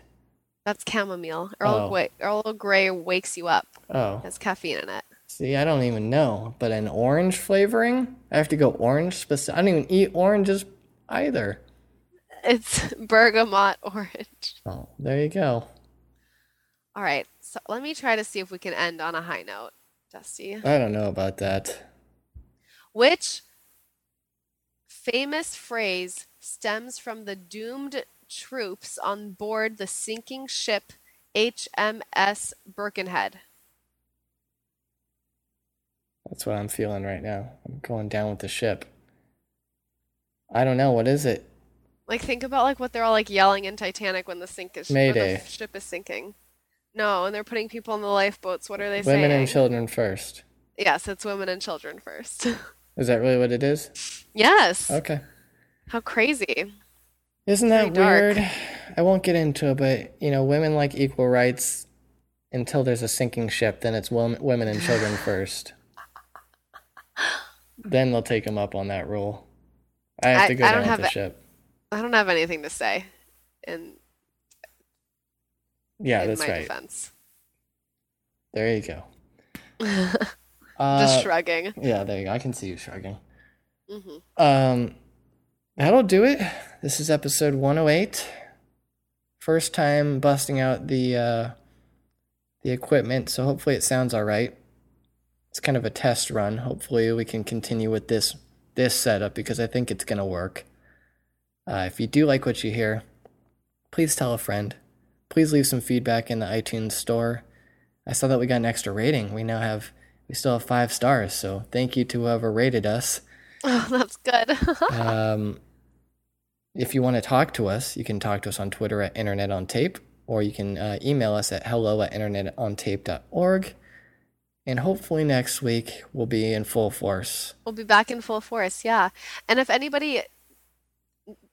That's chamomile. Earl Oh. Grey, Earl Grey wakes you up. Oh, Has caffeine in it. see, I don't even know. But an orange flavoring? I have to go orange specific. I don't even eat oranges either. It's bergamot orange. Oh, there you go. All right, so let me try to see if we can end on a high note, Dusty. I don't know about that. Which famous phrase stems from the doomed troops on board the sinking ship HMS Birkenhead? That's what I'm feeling right now. I'm going down with the ship. I don't know. What is it? Like think about like what they're all like yelling in Titanic when the sink is when the ship is sinking. No, and they're putting people in the lifeboats. What are they Women saying? Women and children first. Yes, it's women and children first. Is that really what it is? yes. Okay. How crazy. Isn't that weird? I won't get into it, but you know, women like equal rights until there's a sinking ship. Then it's wom- women and children first. then they'll take them up on that rule. I have I- to go I down don't with the ship. I don't have anything to say in Yeah, in that's my right. defense. There you go. Just Uh, shrugging. yeah, there you go. I can see you shrugging. hmm Um, that'll do it. This is episode 108. First time busting out the uh, the equipment, so hopefully it sounds all right. It's kind of a test run. Hopefully we can continue with this this setup because I think it's gonna work. Uh, if you do like what you hear, please tell a friend. Please leave some feedback in the iTunes store. I saw that we got an extra rating. We now have we still have five stars, so thank you to whoever rated us. Oh, that's good. Um, if you want to talk to us, you can talk to us on Twitter at Internet on Tape, or you can uh, email us at hello at internetontape.org. And hopefully next week we'll be in full force. We'll be back in full force, yeah. And if anybody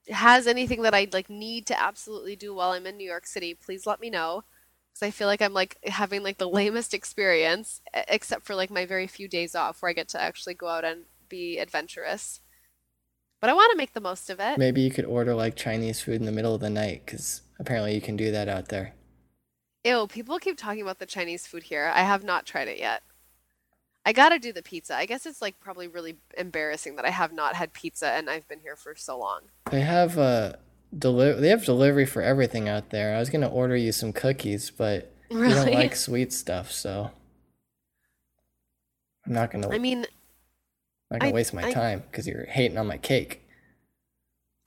has anything that I'd like need to absolutely do while I'm in New York City, please let me know. Because I feel like I'm like having like the lamest experience, except for like my very few days off where I get to actually go out and be adventurous. But I want to make the most of it. Maybe you could order like Chinese food in the middle of the night because apparently you can do that out there. Ew, people keep talking about the Chinese food here. I have not tried it yet. I gotta do the pizza. I guess it's like probably really embarrassing that I have not had pizza and I've been here for so long. They have uh, deli- they have delivery for everything out there. I was gonna order you some cookies, but you don't like sweet stuff, so I'm not gonna I mean, not gonna I- waste my I- time because you're hating on my cake.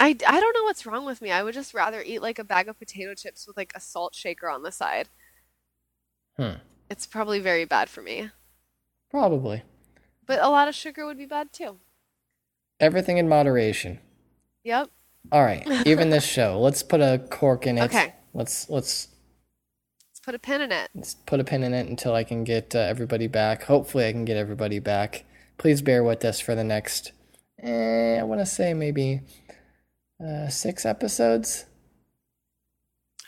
I, I don't know what's wrong with me. I would just rather eat like a bag of potato chips with like a salt shaker on the side. Hmm. It's probably very bad for me. Probably. But a lot of sugar would be bad too. Everything in moderation. Yep. All right. Even this show. Let's put a cork in it. Okay. Let's let's Let's put a pin in it. let's put a pin in it until I can get uh, everybody back. Hopefully, I can get everybody back. Please bear with us for the next. Eh, I want to say maybe uh, six episodes.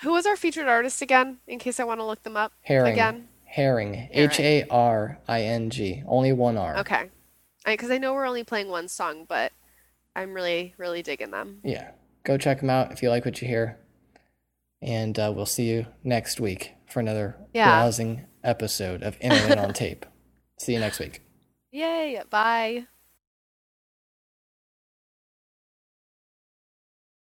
Who was our featured artist again? In case I want to look them up Haring. again. Haring. H A R I N G. Only one R. Okay. Because I know we're only playing one song, but I'm really, really digging them. Yeah. Go check them out if you like what you hear. And uh, we'll see you next week for another Yeah. rousing episode of Internet on Tape. See you next week. Yay! Bye.